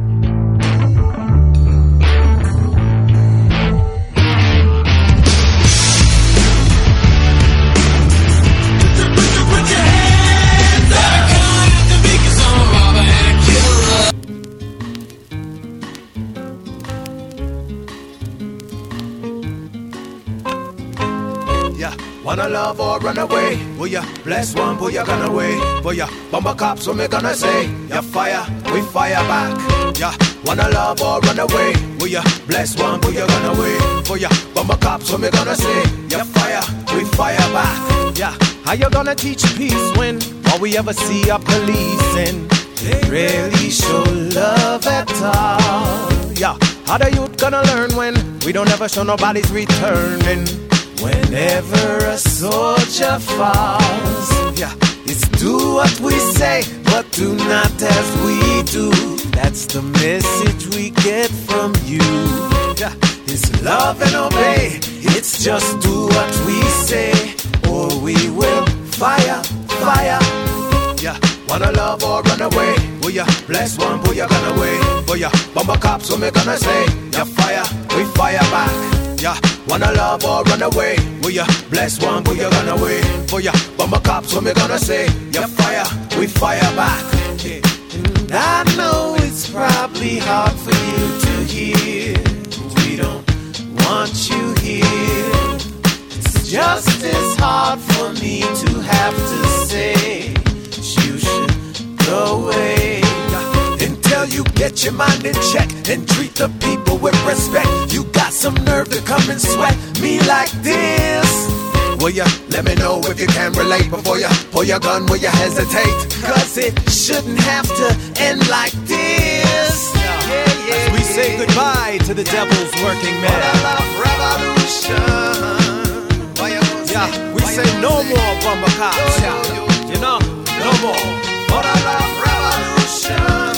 wanna love or run away? Will ya bless one, will ya gonna away? Will ya bomber cops, what me gonna say? Ya fire, we fire back. Yeah, wanna love or run away? Will ya bless one, will ya gonna away? Will ya bomber cops, what me gonna say? Ya fire, we fire back. Yeah, how you gonna teach peace when all we ever see are policing? They really show love at all. Yeah, how the youth gonna learn when we don't ever show nobody's returning? Whenever a soldier falls, yeah, it's do what we say, but do not as we do. That's the message we get from you. Yeah, it's love and obey. It's just do what we say, or we will fire, fire. Wanna love or run away? Ya bless one? Ya gonna away? Will ya bomber cops? What me gonna say? Yeah, fire, we fire back. Yeah, wanna love or run away? Ya bless one? Ya gonna away? Will ya bomber cops? What me gonna say? Yeah, fire, we fire back. And I know it's probably hard for you to get your mind in check and treat the people with respect. You got some nerve to come and sweat me like this. Will ya let me know if you can relate before you pull your gun? Will you hesitate? Cause it shouldn't have to end like this. Yeah, yeah. As we say goodbye to the devil's working man. Revolution. Yeah, we say no more bumper cops. Yeah, you know, no more. Love revolution.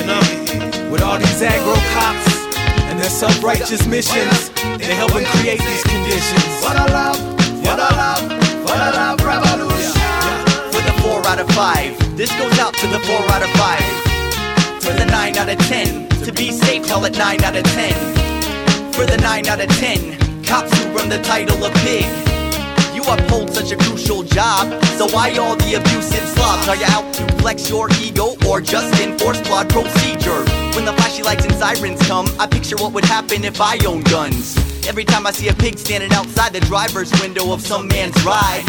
You know, with all these aggro cops and their self-righteous missions, they're helping create these conditions. For the love, for the love, for the love revolution. For the 4 out of 5, this goes out to the 4 out of 5. For the 9 out of 10, to be safe, call it 9 out of 10. For the 9 out of 10, cops who run the title of pig. Uphold such a crucial job, so why all the abusive slobs? Are you out to flex your ego or just enforce flawed procedure? When the flashy lights and sirens come, I picture what would happen if I owned guns. Every time I see a pig standing outside the driver's window of some man's ride,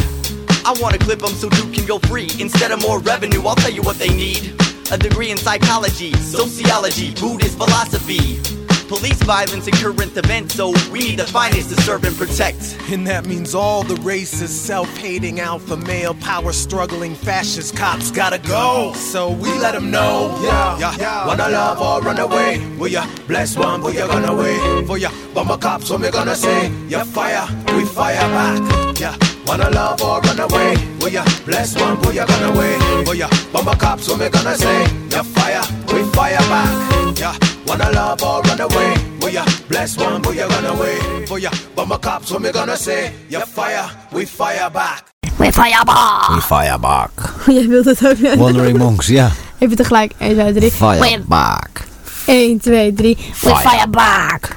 I wanna clip them so Duke can go free. Instead of more revenue, I'll tell you what they need. A degree in psychology, sociology, Buddhist philosophy. Police violence and current events, so we need the finest to serve and protect. And that means all the racist, self-hating, alpha male, power struggling, fascist cops gotta go. So we let them know. Yeah, yeah. Wanna love or run away? Will ya bless one? Will ya gonna away? For ya bomber cops, what we gonna say? Yeah, fire, we fire back. Yeah. Wanna love or run away? Will ya bless one? Will ya gonna away? For ya bomber cops? What we gonna say? Yeah, fire, we fire back. Yeah. Wanna love or run away? Will ya bless one? Will ya run away? Will ya bomber cops? What me gonna say? Yeah, fire, we fire back. We fire back. We fireback. [LAUGHS] Jij wilt het ook net. Wandering Monks, ja. Even tegelijk. 1, 2, 3. Fireback. 1, 2, 3. We Fire. fire back.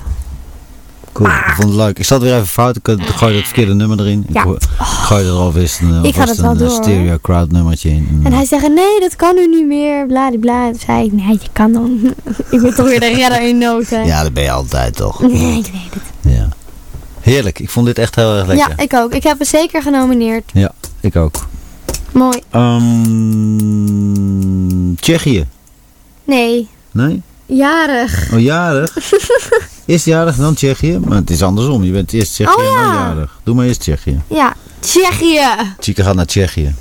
Cool, ik vond het leuk. Ik zat weer even fout. Ik ik gooide het verkeerde nummer erin. Ik Ja. gooide er alvast een, Ik het wel een door, eh, hoor. stereo crowd nummertje in. En hij zegt, nee, dat kan nu niet meer. Bladibla. Toen zei ik, nee, je kan dan. [LAUGHS] ik ben toch weer de redder in nood, hè. Ja, dat ben je altijd toch. [LAUGHS] Nee, ik weet het. Ja. Heerlijk. Ik vond dit echt heel erg lekker. Ja, ik ook. Ik heb hem zeker genomineerd. Ja, ik ook. Mooi. Ehm, Tsjechië. Nee, Nee? Jarig. Oh, jarig. [LAUGHS] Eerst jarig, dan Tsjechië. Maar het is andersom. Je bent eerst Tsjechië Oh, en dan ja. jarig. Doe maar eerst Tsjechië. Ja, Tsjechië. Chica gaat naar Tsjechië.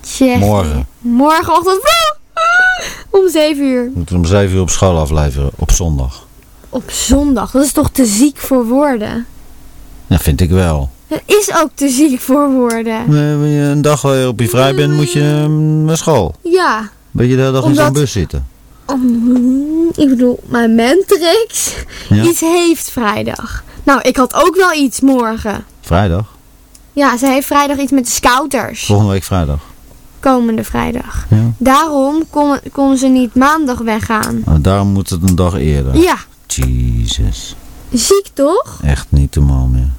Tsjechië. Morgen. Morgenochtend. Om 7 uur. Moeten we om 7 uur op school afleveren. Op zondag. Op zondag. Dat is toch te ziek voor woorden? Ja, vind ik wel. Het is ook te ziek voor woorden. Een dag op je vrij bent, moet je ehm, naar school. Ja. Ben je de hele dag in zo'n bus zitten? Mm, ik bedoel, mijn mentrix Ja. iets heeft vrijdag. Nou, ik had ook wel iets morgen. Vrijdag? Ja, ze heeft vrijdag iets met de scouters. Volgende week vrijdag. Komende vrijdag. Ja. Daarom kon, kon ze niet maandag weggaan. Nou, daarom moet het een dag eerder. Ja, Jezus. ziek toch? Echt niet normaal meer.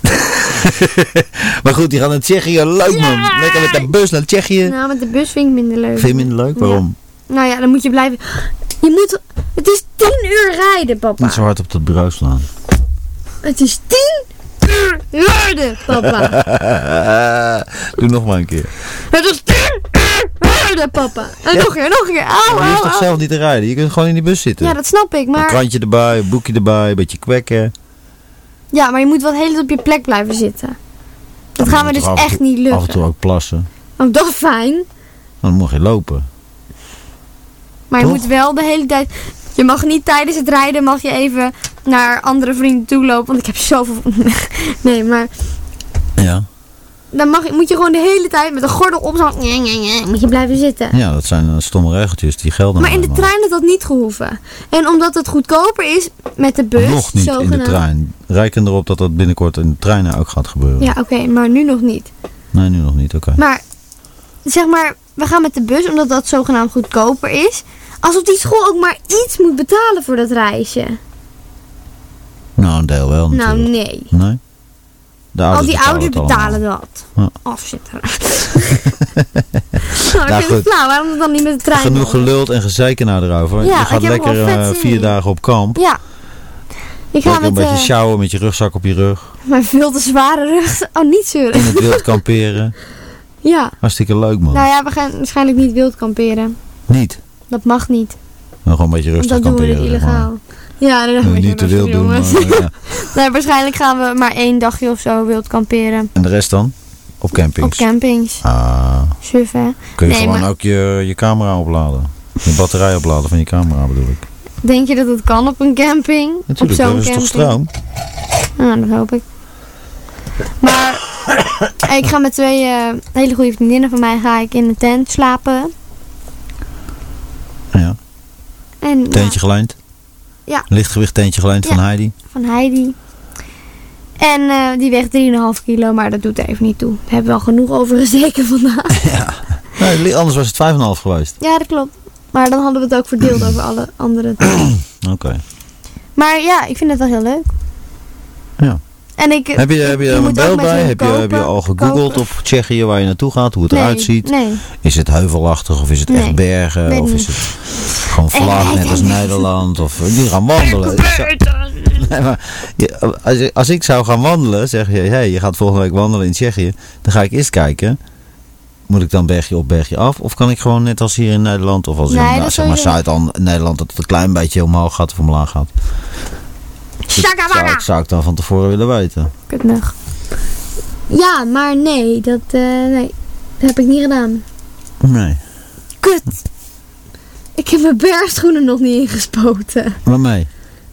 [LAUGHS] maar goed, die gaan naar Tsjechië. Leuk man. Lekker met de bus naar Tsjechië. Nou, met de bus vind ik minder leuk. Vind je minder leuk? Waarom? Nou ja, dan moet je blijven. Je moet. Het is 10 uur rijden, papa. Niet zo hard op dat bureau slaan. Het is 10 uur rijden, papa. [LAUGHS] Doe nog maar een keer. Het is 10 uur rijden, papa. En nog een keer, nog een keer. Maar je hoeft toch zelf niet te rijden? Je kunt gewoon in die bus zitten. Ja, dat snap ik, Een maar. krantje erbij, een boekje erbij, een beetje kwekken. Ja, maar je moet wel de hele tijd op je plek blijven zitten. Dat gaan we dus moet echt toe- niet Af en lukken. toe ook plassen. Oh, dat is fijn. Dan mag je lopen. Maar je moet wel de hele tijd. Je mag niet tijdens het rijden mag je even naar andere vrienden toe lopen. Want ik heb zoveel. [LAUGHS] nee, maar Ja. dan mag, je- moet je gewoon de hele tijd met een gordel op zo. Moet je blijven zitten. Ja, dat zijn eh, stomme regeltjes die gelden. Maar in de trein had dat niet gehoeven. En omdat het goedkoper is met de bus. Nog niet in de trein. Rijken erop dat dat binnenkort in de treinen ook gaat gebeuren. Ja, oké, maar nu nog niet. Nee, nu nog niet. Oké. Maar zeg maar, we gaan met de bus omdat dat zogenaamd goedkoper is. Alsof die school ook maar iets moet betalen voor dat reisje. Nou, een deel wel Nou, natuurlijk. nee. Nee? De Al die ouders betalen dat. Ja. Afzitten. [LAUGHS] nou, Nou, ik vind het flauw. Waarom het dan niet met de trein? Genoeg geluld en gezeiken nou erover. Ja, je gaat er lekker eh, vier dagen op kamp. Ja. Ik ga Lekker een met beetje eh, sjouwen met je rugzak op je rug. mijn veel te zware rug. Oh, niet zeuren. In het wild [LAUGHS] kamperen. Ja. Hartstikke leuk man. Nou ja, we gaan waarschijnlijk niet wild kamperen. Niet. Dat mag niet. Maar gewoon een beetje rustig dan doen we kamperen. het zeg maar. illegaal. Ja, dan Moet doen we niet te wild doen. Maar, ja. [LAUGHS] nee, waarschijnlijk gaan we maar één dagje of zo wild kamperen. En de rest dan? Op campings. Op campings. Ah, Suf, hè? kun je Nee, gewoon maar- ook je, je camera opladen. Je batterij opladen van je camera bedoel ik. Denk je dat het kan op een camping? Natuurlijk, op zo'n is camping? toch stroom? Nou, dat hoop ik. Maar ik ga met twee eh, hele goede vriendinnen van mij ga ik in een tent slapen. Ja. En ja, Teentje geleend? Ja. Lichtgewicht teentje geleend Ja. van Heidi? van Heidi. En eh, die weegt 3,5 kilo, maar dat doet er even niet toe. We hebben wel genoeg over gezeken [LAUGHS] vandaag. [LAUGHS] Nee, li- anders was het 5,5 geweest. ja, dat klopt. Maar dan hadden we het ook verdeeld over alle andere. [CLEARS THROAT] Oké. Maar ja, ik vind het wel heel leuk. Ja. En ik, Heb je, heb je, je er een beeld met bij? Heb je, heb je al gegoogeld op Tsjechië waar je naartoe gaat? Hoe het Nee, eruit ziet? nee. Is het heuvelachtig of is het Nee, echt bergen? Of is het gewoon vlak net als Nederland? Of die gaan wandelen. [LAUGHS] Nee, maar als, ik- als ik zou gaan wandelen, zeg je, hey, je gaat volgende week wandelen in Tsjechië. Dan ga ik eerst kijken. Moet ik dan bergje op, bergje af? Of kan ik gewoon net als hier in Nederland, of als in nou, zeg maar zou je- Zuid dan Nederland, dat het een klein beetje omhoog gaat of omlaag gaat? Dat zou, ik- zou ik dan van tevoren willen weten. Kutnug. Ja, maar nee, dat, eh, nee, dat heb ik niet gedaan. Nee. Kut! Ik heb mijn bergschoenen nog niet ingespoten. Waarmee?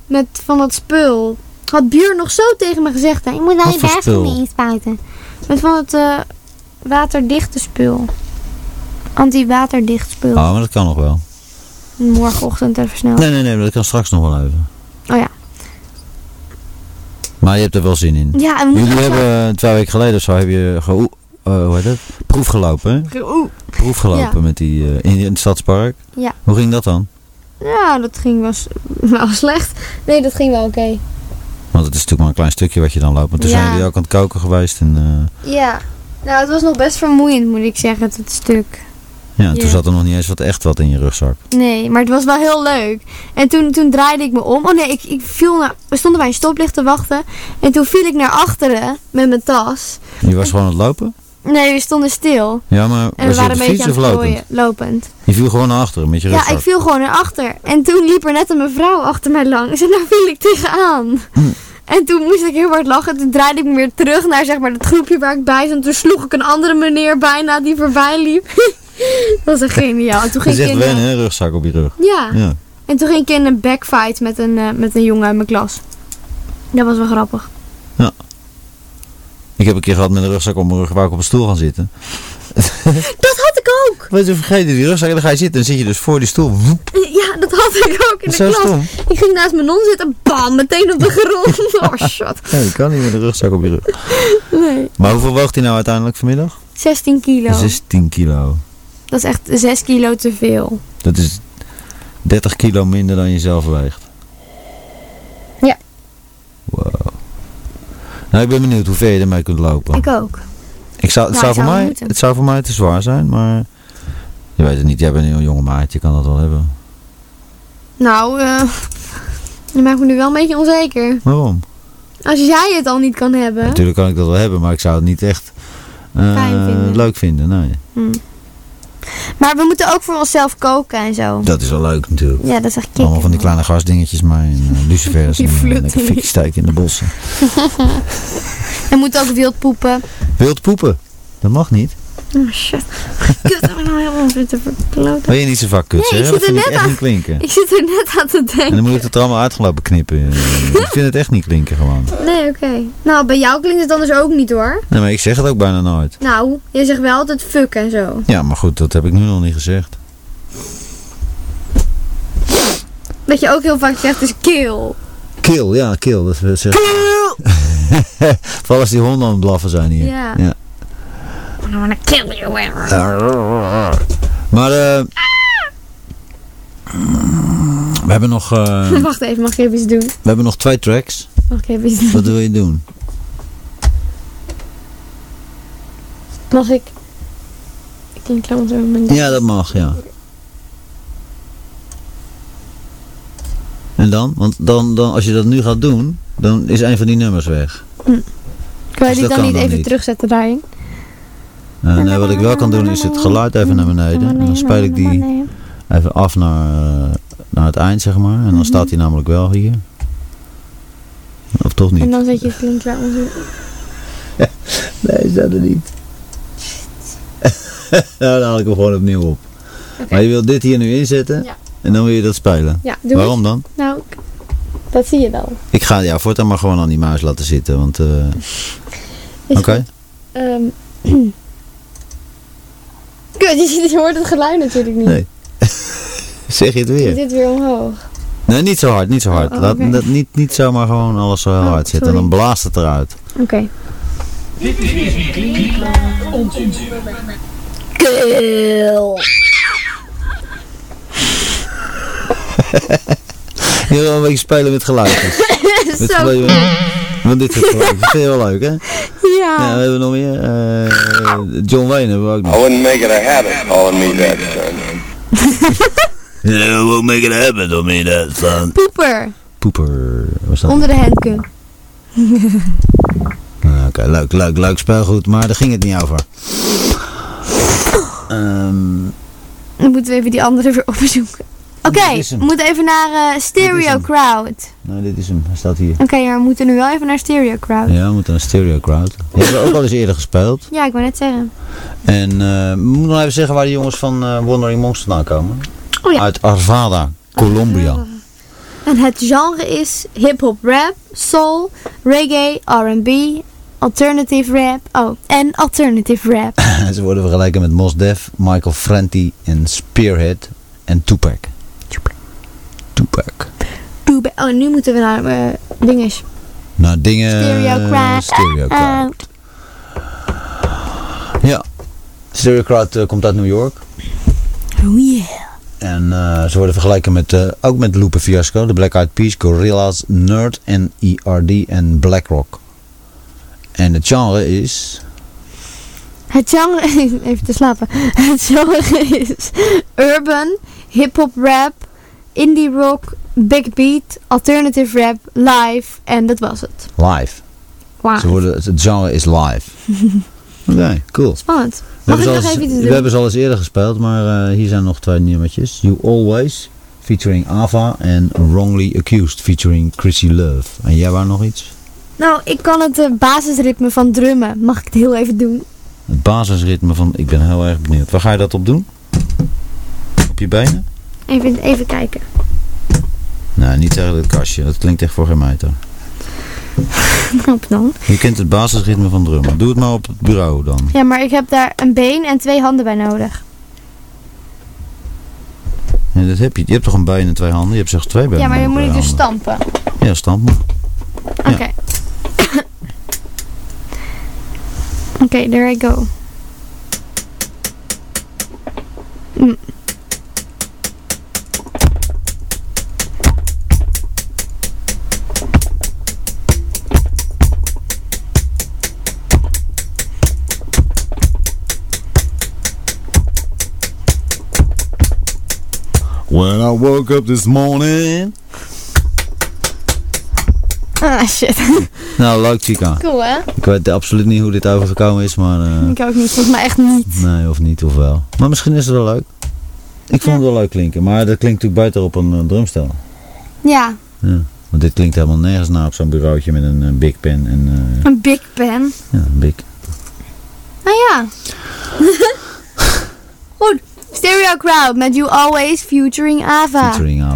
Met van dat spul. Had Björn nog zo tegen me gezegd. Hè? Je moet daar je bergschoenen inspuiten. Met van het eh, waterdichte spul. Anti-waterdicht spul. Oh, maar dat kan nog wel. Morgenochtend even snel. Nee, nee, nee, dat kan straks nog wel even. Oh ja. Maar je hebt er wel zin in. Ja, en Jullie hebben twee weken geleden of zo heb je ge, eh, hoe heet het? proef gelopen, hè? Oeh. Proef gelopen Ja. met die, eh, in, in het stadspark. Ja. Hoe ging dat dan? Ja, dat ging wel, [LAUGHS] wel slecht. Nee, dat ging wel oké. Want het is natuurlijk maar een klein stukje wat je dan loopt. Maar toen Ja. zijn jullie ook aan het koken geweest. En, eh, Ja. Nou, het was nog best vermoeiend, moet ik zeggen, het stuk. Ja, en toen Ja. zat er nog niet eens wat echt wat in je rugzak. Nee, maar het was wel heel leuk. En toen, toen draaide ik me om. Oh nee, ik, ik viel naar... We stonden bij een stoplicht te wachten. En toen viel ik naar achteren met mijn tas. Je was gewoon aan het lopen? Nee, we stonden stil. Ja, maar En we waren een beetje aan het lopend? Lopend. Je viel gewoon naar achteren met je Ja, rugzak. ik viel gewoon naar achter. En toen liep er net een mevrouw achter mij langs. En daar viel ik tegenaan. Hm. En toen moest ik heel hard lachen. Toen draaide ik me weer terug naar zeg maar, het groepje waar ik bij zat. Toen sloeg ik een andere meneer bijna die voorbij liep. [LAUGHS] [LAUGHS] dat was echt geniaal. En toen Dat ging is ik echt wennen, hè, rugzak op je rug. Ja. Ja. En toen ging ik in een backfight met een, eh, met een jongen uit mijn klas. Dat was wel grappig. Ik heb een keer gehad met een rugzak op mijn rug waar ik op een stoel gaan zitten. [LAUGHS] Dat had ik ook. Wat je vergeten, die rugzak, en dan ga je zitten en zit je dus voor die stoel. Woep. Ja, dat had ik ook in de klas. stom. Ik ging naast mijn non zitten, bam, meteen op de grond. [LAUGHS] Oh, shit. Nee, je kan niet met een rugzak op je rug. Nee. Maar hoeveel woog hij nou uiteindelijk vanmiddag? 16 kilo. 16 kilo. Dat is echt 6 kilo te veel. Dat is 30 kilo minder dan je zelf weegt. Ja. Wow. Nou, ik ben benieuwd hoe ver je ermee kunt lopen. Ik ook. Ik zou, het, Nou, zou voor mij, moeten. het zou voor mij te zwaar zijn, maar je weet het niet. Jij bent een jonge maat, je kan dat wel hebben. Nou, eh je maakt me nu wel een beetje onzeker. Waarom? Als jij het al niet kan hebben. Natuurlijk kan ik dat wel hebben, maar ik zou het niet echt Fijn vinden. leuk vinden. Nee. Hm. Maar we moeten ook voor onszelf koken en zo. Dat is wel leuk natuurlijk. Ja, dat is echt kicken. Allemaal van die kleine gasdingetjes maar en uh, lucifers [LAUGHS] Die en lekker steken in de bossen. [LAUGHS] en moet ook wild poepen. Wild poepen? Dat mag niet. Oh shit. Kut, heb ik nou helemaal zitten verkloten. Ben je niet zo vaak kut, Nee, ik zit er net echt aan. niet klinken. Ik zit er net aan te En denken. dan moet ik het er allemaal uitgelopen knippen. [LAUGHS] ik vind het echt niet klinken gewoon. Nee, oké. Nou, bij jou klinkt het anders ook niet hoor. Nee, maar ik zeg het ook bijna nooit. Nou, je zegt wel altijd fuck en zo. Ja, maar goed, dat heb ik nu nog niet gezegd. Wat je ook heel vaak zegt is kill. Kill, ja, kill. Dat wil zeggen. [LAUGHS] Vooral als die honden aan het blaffen zijn hier. Ja. ja. I wanna kill you. [LAUGHS] Maar eh we hebben nog, eh, [LAUGHS] Wacht even, mag ik even iets doen? we hebben nog twee tracks. Mag ik even iets doen? Wat wil je doen? Mag ik? Ik denk klaar zo mijn Ja, dat mag, ja. En dan? Want dan, dan, als je dat nu gaat doen, dan is een van die nummers weg. Kan je Dus die dan niet dan even niet. terugzetten daarin? Eh, nee, wat ik wel kan doen is het geluid even naar beneden. En dan speel ik die even af naar, eh, naar het eind, zeg maar. En dan Mhm. staat hij namelijk wel hier. Of toch niet? En dan zet je het link bij ons. Nee, staat er niet. [LAUGHS] nou, dan haal ik hem gewoon opnieuw op. Maar je wilt dit hier nu inzetten Ja. en dan wil je dat spelen. Ja, doe Waarom eens. dan? Nou, dat zie je wel. Ik ga ja, voortaan maar gewoon aan die muis laten zitten, want... eh, Is Oké. Ehm. [CLEARS THROAT] [LAUGHS] Je, je hoort het geluid natuurlijk niet. Nee. [LAUGHS] zeg je het Je weer? zit weer omhoog. Nee, niet zo hard, niet zo hard. Oh, Laat, dat, niet, niet zomaar gewoon alles zo heel Oh, hard zitten. sorry. Dan blaast het eruit. Oké. Dit is weer onzin. Kill. Je wil een beetje spelen met geluidjes. [LAUGHS] met geluid- Want dit soort geluidjes. Dat vind je wel leuk, hè? Ja. Ja, we hebben nog meer. eh, John Wayne hebben we ook nog. I wouldn't make it a habit calling me that, son. [LAUGHS] Yeah, we'll make it happen on me that, son. Poeper. Poeper. Was dat? Onder de handkun. [LAUGHS] Ah, Oké, leuk, leuk, leuk speelgoed. Maar daar ging het niet over. Ehm, Dan moeten we even die andere weer opzoeken. Oké, we moeten even naar eh, Stereo. Crowd. nou, dit is hem. Hij staat hier. Oké, ja, we moeten nu wel even naar Stereo Crowd. Ja, we moeten een stereo crowd. Die hebben we ook al eens eerder gespeeld. Ja, ik wou net zeggen. En eh, we moeten nog even zeggen waar die jongens van eh, Wandering Monks vandaan komen. Oh ja. Uit Arvada, Colombia. En het genre is hip-hop rap, soul, reggae, RB, alternative rap. Oh, en alternative rap. [LAUGHS] Ze worden vergeleken met Mos Def, Michael Franti en Spearhead en Tupac. Tupac. Oh, nu moeten we naar eh dinges. Nou, dingen... Stereo Crowd. Ja. Stereo Crowd eh, komt uit New York. Oh yeah. En eh, ze worden vergeleken met, ook met Lupe Fiasco, de Black Eyed Peas, Gorillaz, Nerd en ERD en Blackrock. En het genre is... Het genre, [LAUGHS] even te slapen. Het genre is urban, hip-hop rap, indie rock, big beat, alternative rap, live en dat was het. Live. Wauw. Ze worden, het genre is live. [LAUGHS] Oké, cool. Spannend. We Mag hebben, ik ze nog al eens, even iets we hebben ze al eens eerder gespeeld, maar eh, hier zijn nog twee nummertjes. You Always, featuring Ava, en Wrongly Accused, featuring Chrissy Love. En jij wou nog iets? Nou, ik kan het eh, basisritme van drummen. Mag ik het heel even doen? Het basisritme van, ik ben heel erg benieuwd. Waar ga je dat op doen? Op je benen? Even, even kijken. Nee, niet tegen het kastje. Dat klinkt echt voor geen. Knap [LAUGHS] dan. Je kent het basisritme van drummen. Doe het maar op het bureau dan. Ja, maar ik heb daar een been en twee handen bij nodig. Ja, dat heb je. Je hebt toch een bij en twee handen? Je hebt zelfs twee bij Ja, maar en dan moet ik dus stampen. Ja, stamp maar. Oké. Oké, there I go. Mm. When I woke up this morning. Ah, shit. [LAUGHS] Nou, leuk Chica. Cool, hè? Ik weet absoluut niet hoe dit overgekomen is, maar... eh, Ik ook niet. Volgens mij echt niet. Nee, of niet, of wel. Maar misschien is het wel leuk. Ik vond het wel leuk klinken, maar dat klinkt natuurlijk beter op een eh, drumstel. Ja, Ja. Want dit klinkt helemaal nergens na op zo'n bureautje met een, big pen en... eh, een big pen. ja, een big. Nou ja. [LAUGHS] Goed. Stereo Crowd met You Always featuring Ava. Featuring ABBA.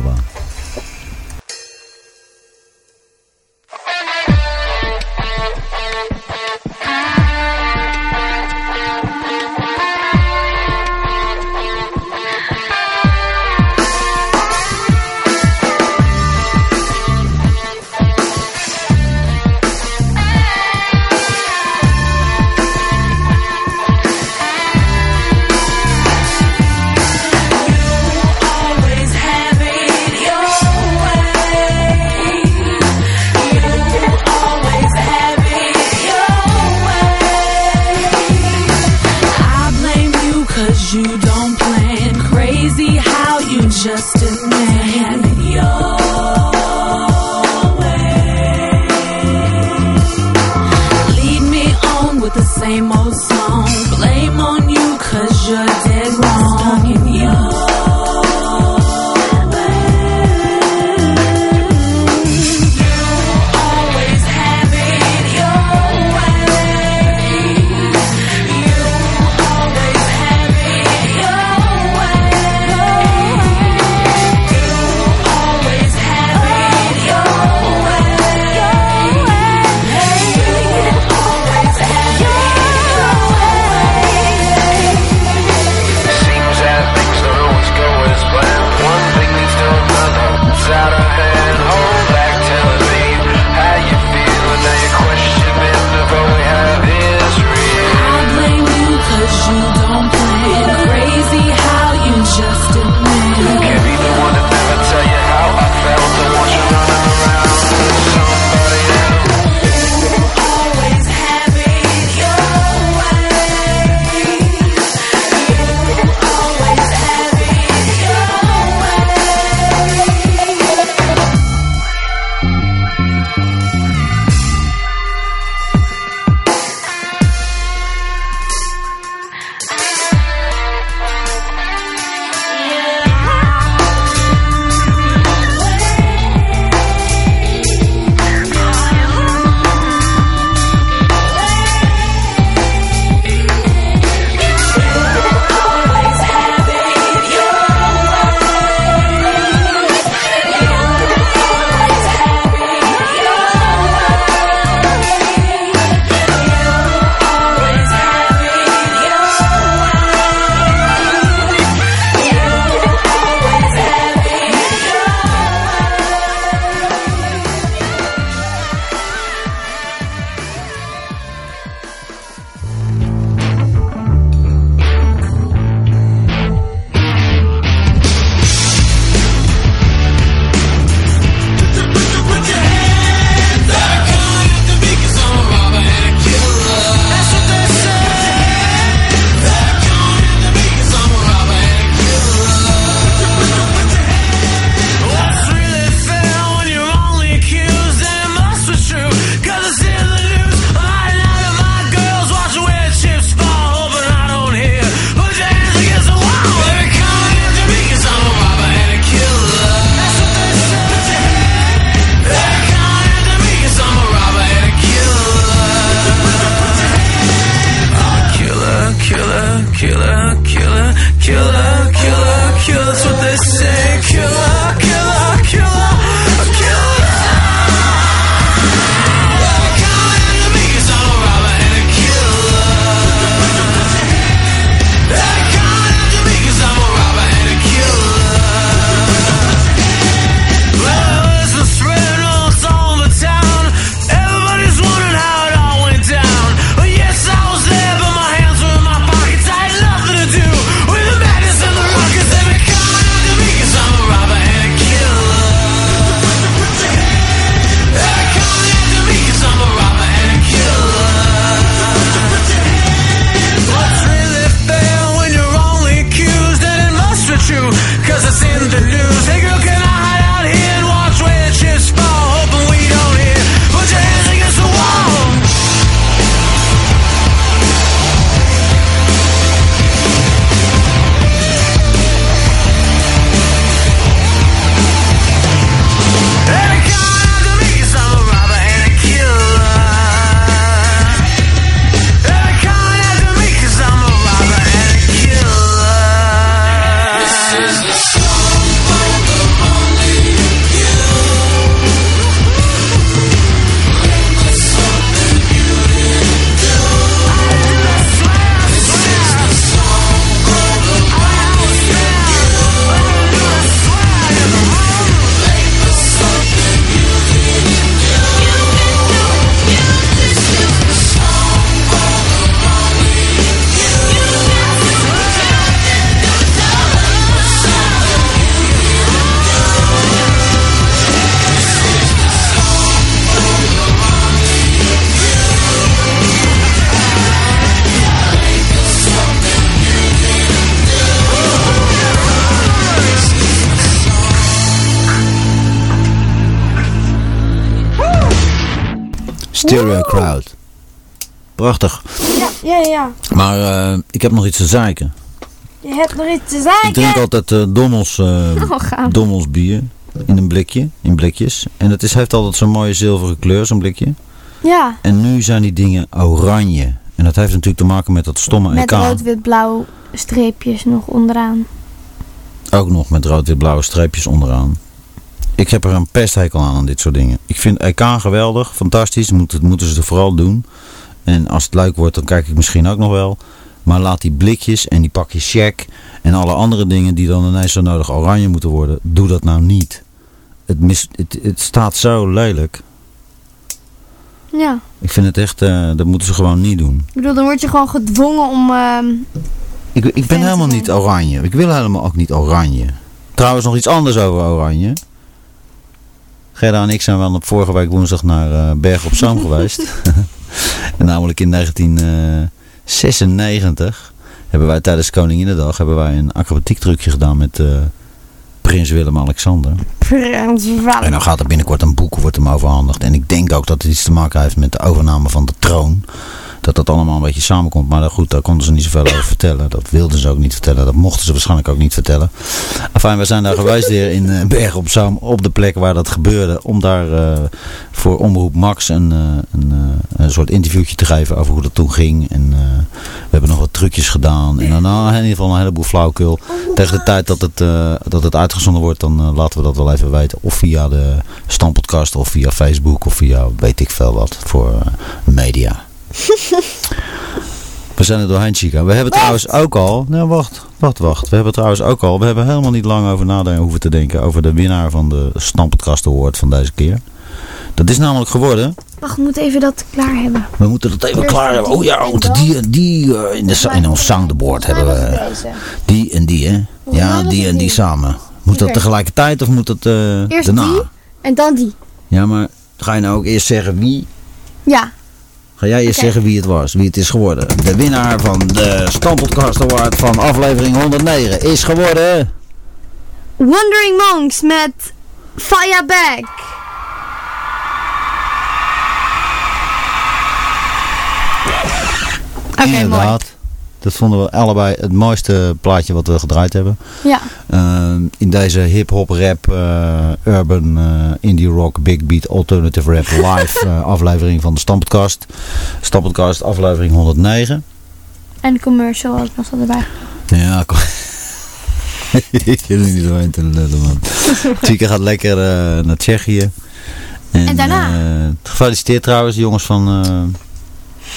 On Prachtig. Ja, ja, ja. Maar eh, ik heb nog iets te zeiken. Je hebt nog iets te zeggen. Ik drink altijd eh, Dommels, eh, [LAUGHS] Oh. Dommels bier. In een blikje, in blikjes. En het is, heeft altijd zo'n mooie zilveren kleur, zo'n blikje. Ja, En nu zijn die dingen oranje. En dat heeft natuurlijk te maken met dat stomme met EK. rood-wit-blauw streepjes nog onderaan. Ook nog met rood-wit-blauwe streepjes onderaan. Ik heb er een pesthekel aan aan dit soort dingen. Ik vind EK geweldig, fantastisch. Moet, dat moeten ze er vooral doen. En als het leuk wordt, dan kijk ik misschien ook nog wel. Maar laat die blikjes en die pakjes check en alle andere dingen die dan ineens zo nodig oranje moeten worden, doe dat nou niet. Het, mis, het, het staat zo lelijk. Ja, Ik vind het echt, eh, dat moeten ze gewoon niet doen. ik bedoel, dan word je gewoon gedwongen om... ehm, Ik, ik ben helemaal niet oranje. Ik wil helemaal ook niet oranje. Trouwens, nog iets anders over oranje. Gerda en ik zijn wel op vorige week woensdag naar eh, Berg op Zoom [LAUGHS] geweest. En namelijk in 1996 hebben wij tijdens Koninginnedag hebben wij een acrobatiek trucje gedaan met eh, prins Willem-Alexander. Frans En Walen. dan gaat er binnenkort een boek, wordt hem overhandigd. En ik denk ook dat het iets te maken heeft met de overname van de troon. Dat dat allemaal een beetje samenkomt. Maar goed, daar konden ze niet zoveel over vertellen. Dat wilden ze ook niet vertellen. Dat mochten ze waarschijnlijk ook niet vertellen. Enfin, we zijn daar geweest weer in eh, Bergen op Zoom. Op de plek waar dat gebeurde. Om daar eh, voor Omroep Max een, eh, een, eh, een soort interviewtje te geven over hoe dat toen ging. En eh, we hebben nog wat trucjes gedaan. En daarna in ieder geval een heleboel flauwekul. Tegen de tijd dat het, dat het uitgezonden wordt, dan laten we dat wel even weten. Of via de Stampodcast of via Facebook of via weet ik veel wat voor media. [LAUGHS] We zijn er doorheen, Chica. We hebben trouwens ook al... Nou, wacht, wacht, wacht. We hebben trouwens ook al... We hebben helemaal niet lang over nadenken hoeven te denken... over de winnaar van de Stampodcast Award van deze keer. Dat is namelijk geworden... Wacht, we moeten even dat klaar hebben. We moeten dat even Eerst klaar hebben. Oh ja, want die, die eh, in, de, in ons soundboard hebben we... Die en die, hè? Ja, die en die samen. Moet dat tegelijkertijd of moet dat eh Eerst daarna? die en dan die. Ja, maar ga je nou ook eerst zeggen wie? Ja, Ga jij eerst zeggen wie het was, wie het is geworden? De winnaar van de Stampodcast Award van aflevering 109 is geworden... Wandering Monks met Fire Back. Mooi. Inderdaad. Dat vonden we allebei het mooiste plaatje wat we gedraaid hebben. Ja, Ehm, in deze hip-hop, rap, eh, urban, eh, indie rock, big beat, alternative rap live [LAUGHS] eh, aflevering van de Stampodcast. Stampodcast aflevering 109. en de commercial ook nog erbij. Ja, kom. [LAUGHS] Er niet doorheen te lullen, man. [LAUGHS] Chica gaat lekker eh, naar Tsjechië. En daarna? eh, gefeliciteerd trouwens, jongens van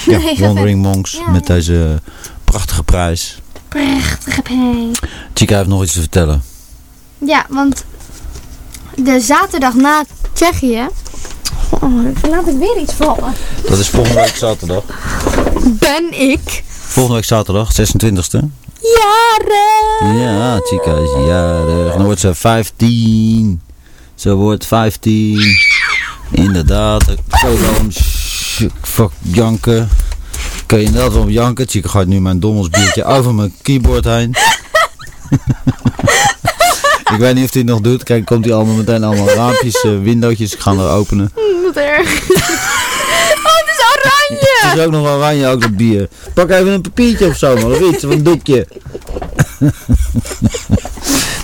Nee, ja, Wandering Monks. Ja, met deze prachtige prijs. Prachtige pijn. Chica heeft nog iets te vertellen. Ja, want de zaterdag na Tsjechië... Oh, dan laat ik weer iets vallen. Dat is volgende week zaterdag. Ben ik Volgende week zaterdag, 26e. jaren. Ja, Chica is jarig. Dan wordt ze 15. Ze wordt 15. Inderdaad. Zo. Fuck, janken. Kun je inderdaad wel janken. Chica gaat nu mijn dommelsbiertje [LAUGHS] over mijn keyboard heen. [LAUGHS] Ik weet niet of hij het nog doet. Kijk, komt hij allemaal meteen allemaal raampjes, eh, windowtjes. Ik ga er openen. [LAUGHS] Wat erg. Oh, het is oranje. Het is ook nog oranje, ook dat bier. Pak even een papiertje of zo, man. Of iets, of een doekje.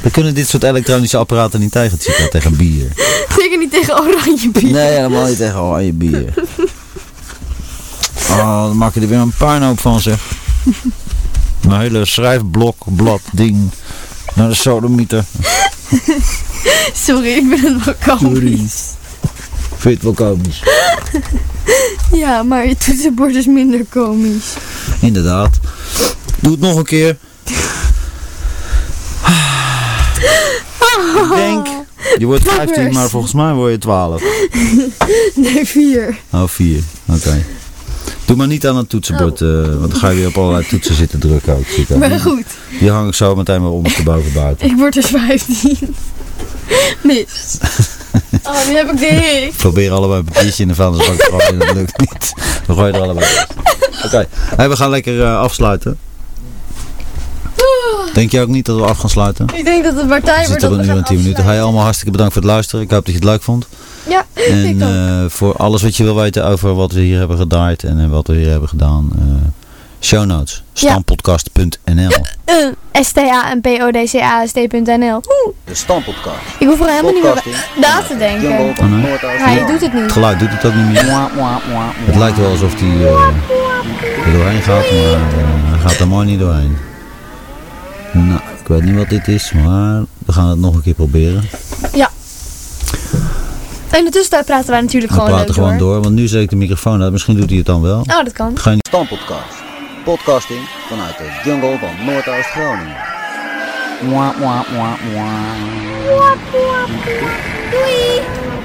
We kunnen dit soort elektronische apparaten niet tegen, Chica, tegen bier. Zeker niet tegen oranje bier. Nee, helemaal niet tegen oranje bier. Oh, dan maak je er weer een puinhoop van, zeg. Een hele schrijfblok, blad, ding. Naar de sodemieter. [LAUGHS] Sorry, ik ben het wel komisch. Vind je het wel komisch? [LAUGHS] Ja, maar je toetsenbord is minder komisch. Inderdaad. Doe het nog een keer. Ik denk, je wordt 15, Progress. maar volgens mij word je 12. [LAUGHS] Nee, vier. Oh, 4. Oké. Doe maar niet aan het toetsenbord, eh, want dan ga je weer op allerlei toetsen zitten drukken ook. Chica. Maar goed, Die hang ik zo meteen weer ondersteboven buiten. ik word dus 15. Mis. [LAUGHS] Oh, nu heb ik de. Probeer allebei een papiertje in de vuilnisbak te gooien, dat lukt niet. Dan gooi je er allebei uit. Oké, Hey, we gaan lekker eh, afsluiten. Denk je ook niet dat we af gaan sluiten? Ik denk dat de partij We wordt zitten we uur en gaan 10 minuten. Hey, allemaal hartstikke bedankt voor het luisteren. Ik hoop dat je het leuk vond. Ja, En ik ook. eh, voor alles wat je wil weten over wat we hier hebben gedraaid en eh, wat we hier hebben gedaan. eh, show notes. Stampodcast.nl S-T-A-N-P-O-D-C-A-S-T.nl. Oeh, De Stampodcast. ik hoef er helemaal niet meer na te denken. Oh, nee? Hij doet het Het niet. geluid doet het ook niet meer. Het lijkt wel alsof hij er doorheen gaat, maar hij gaat er mooi niet doorheen. Nou, ik weet niet wat dit is, maar we gaan het nog een keer proberen. Ja. En in de tussentijd praten wij natuurlijk We gewoon praten leuk gewoon door. door, want nu zet ik de microfoon uit. Misschien doet hij het dan wel. Oh, dat kan. Geen Stampodcast. Podcasting vanuit de jungle van Noordoost-Groningen. Doei!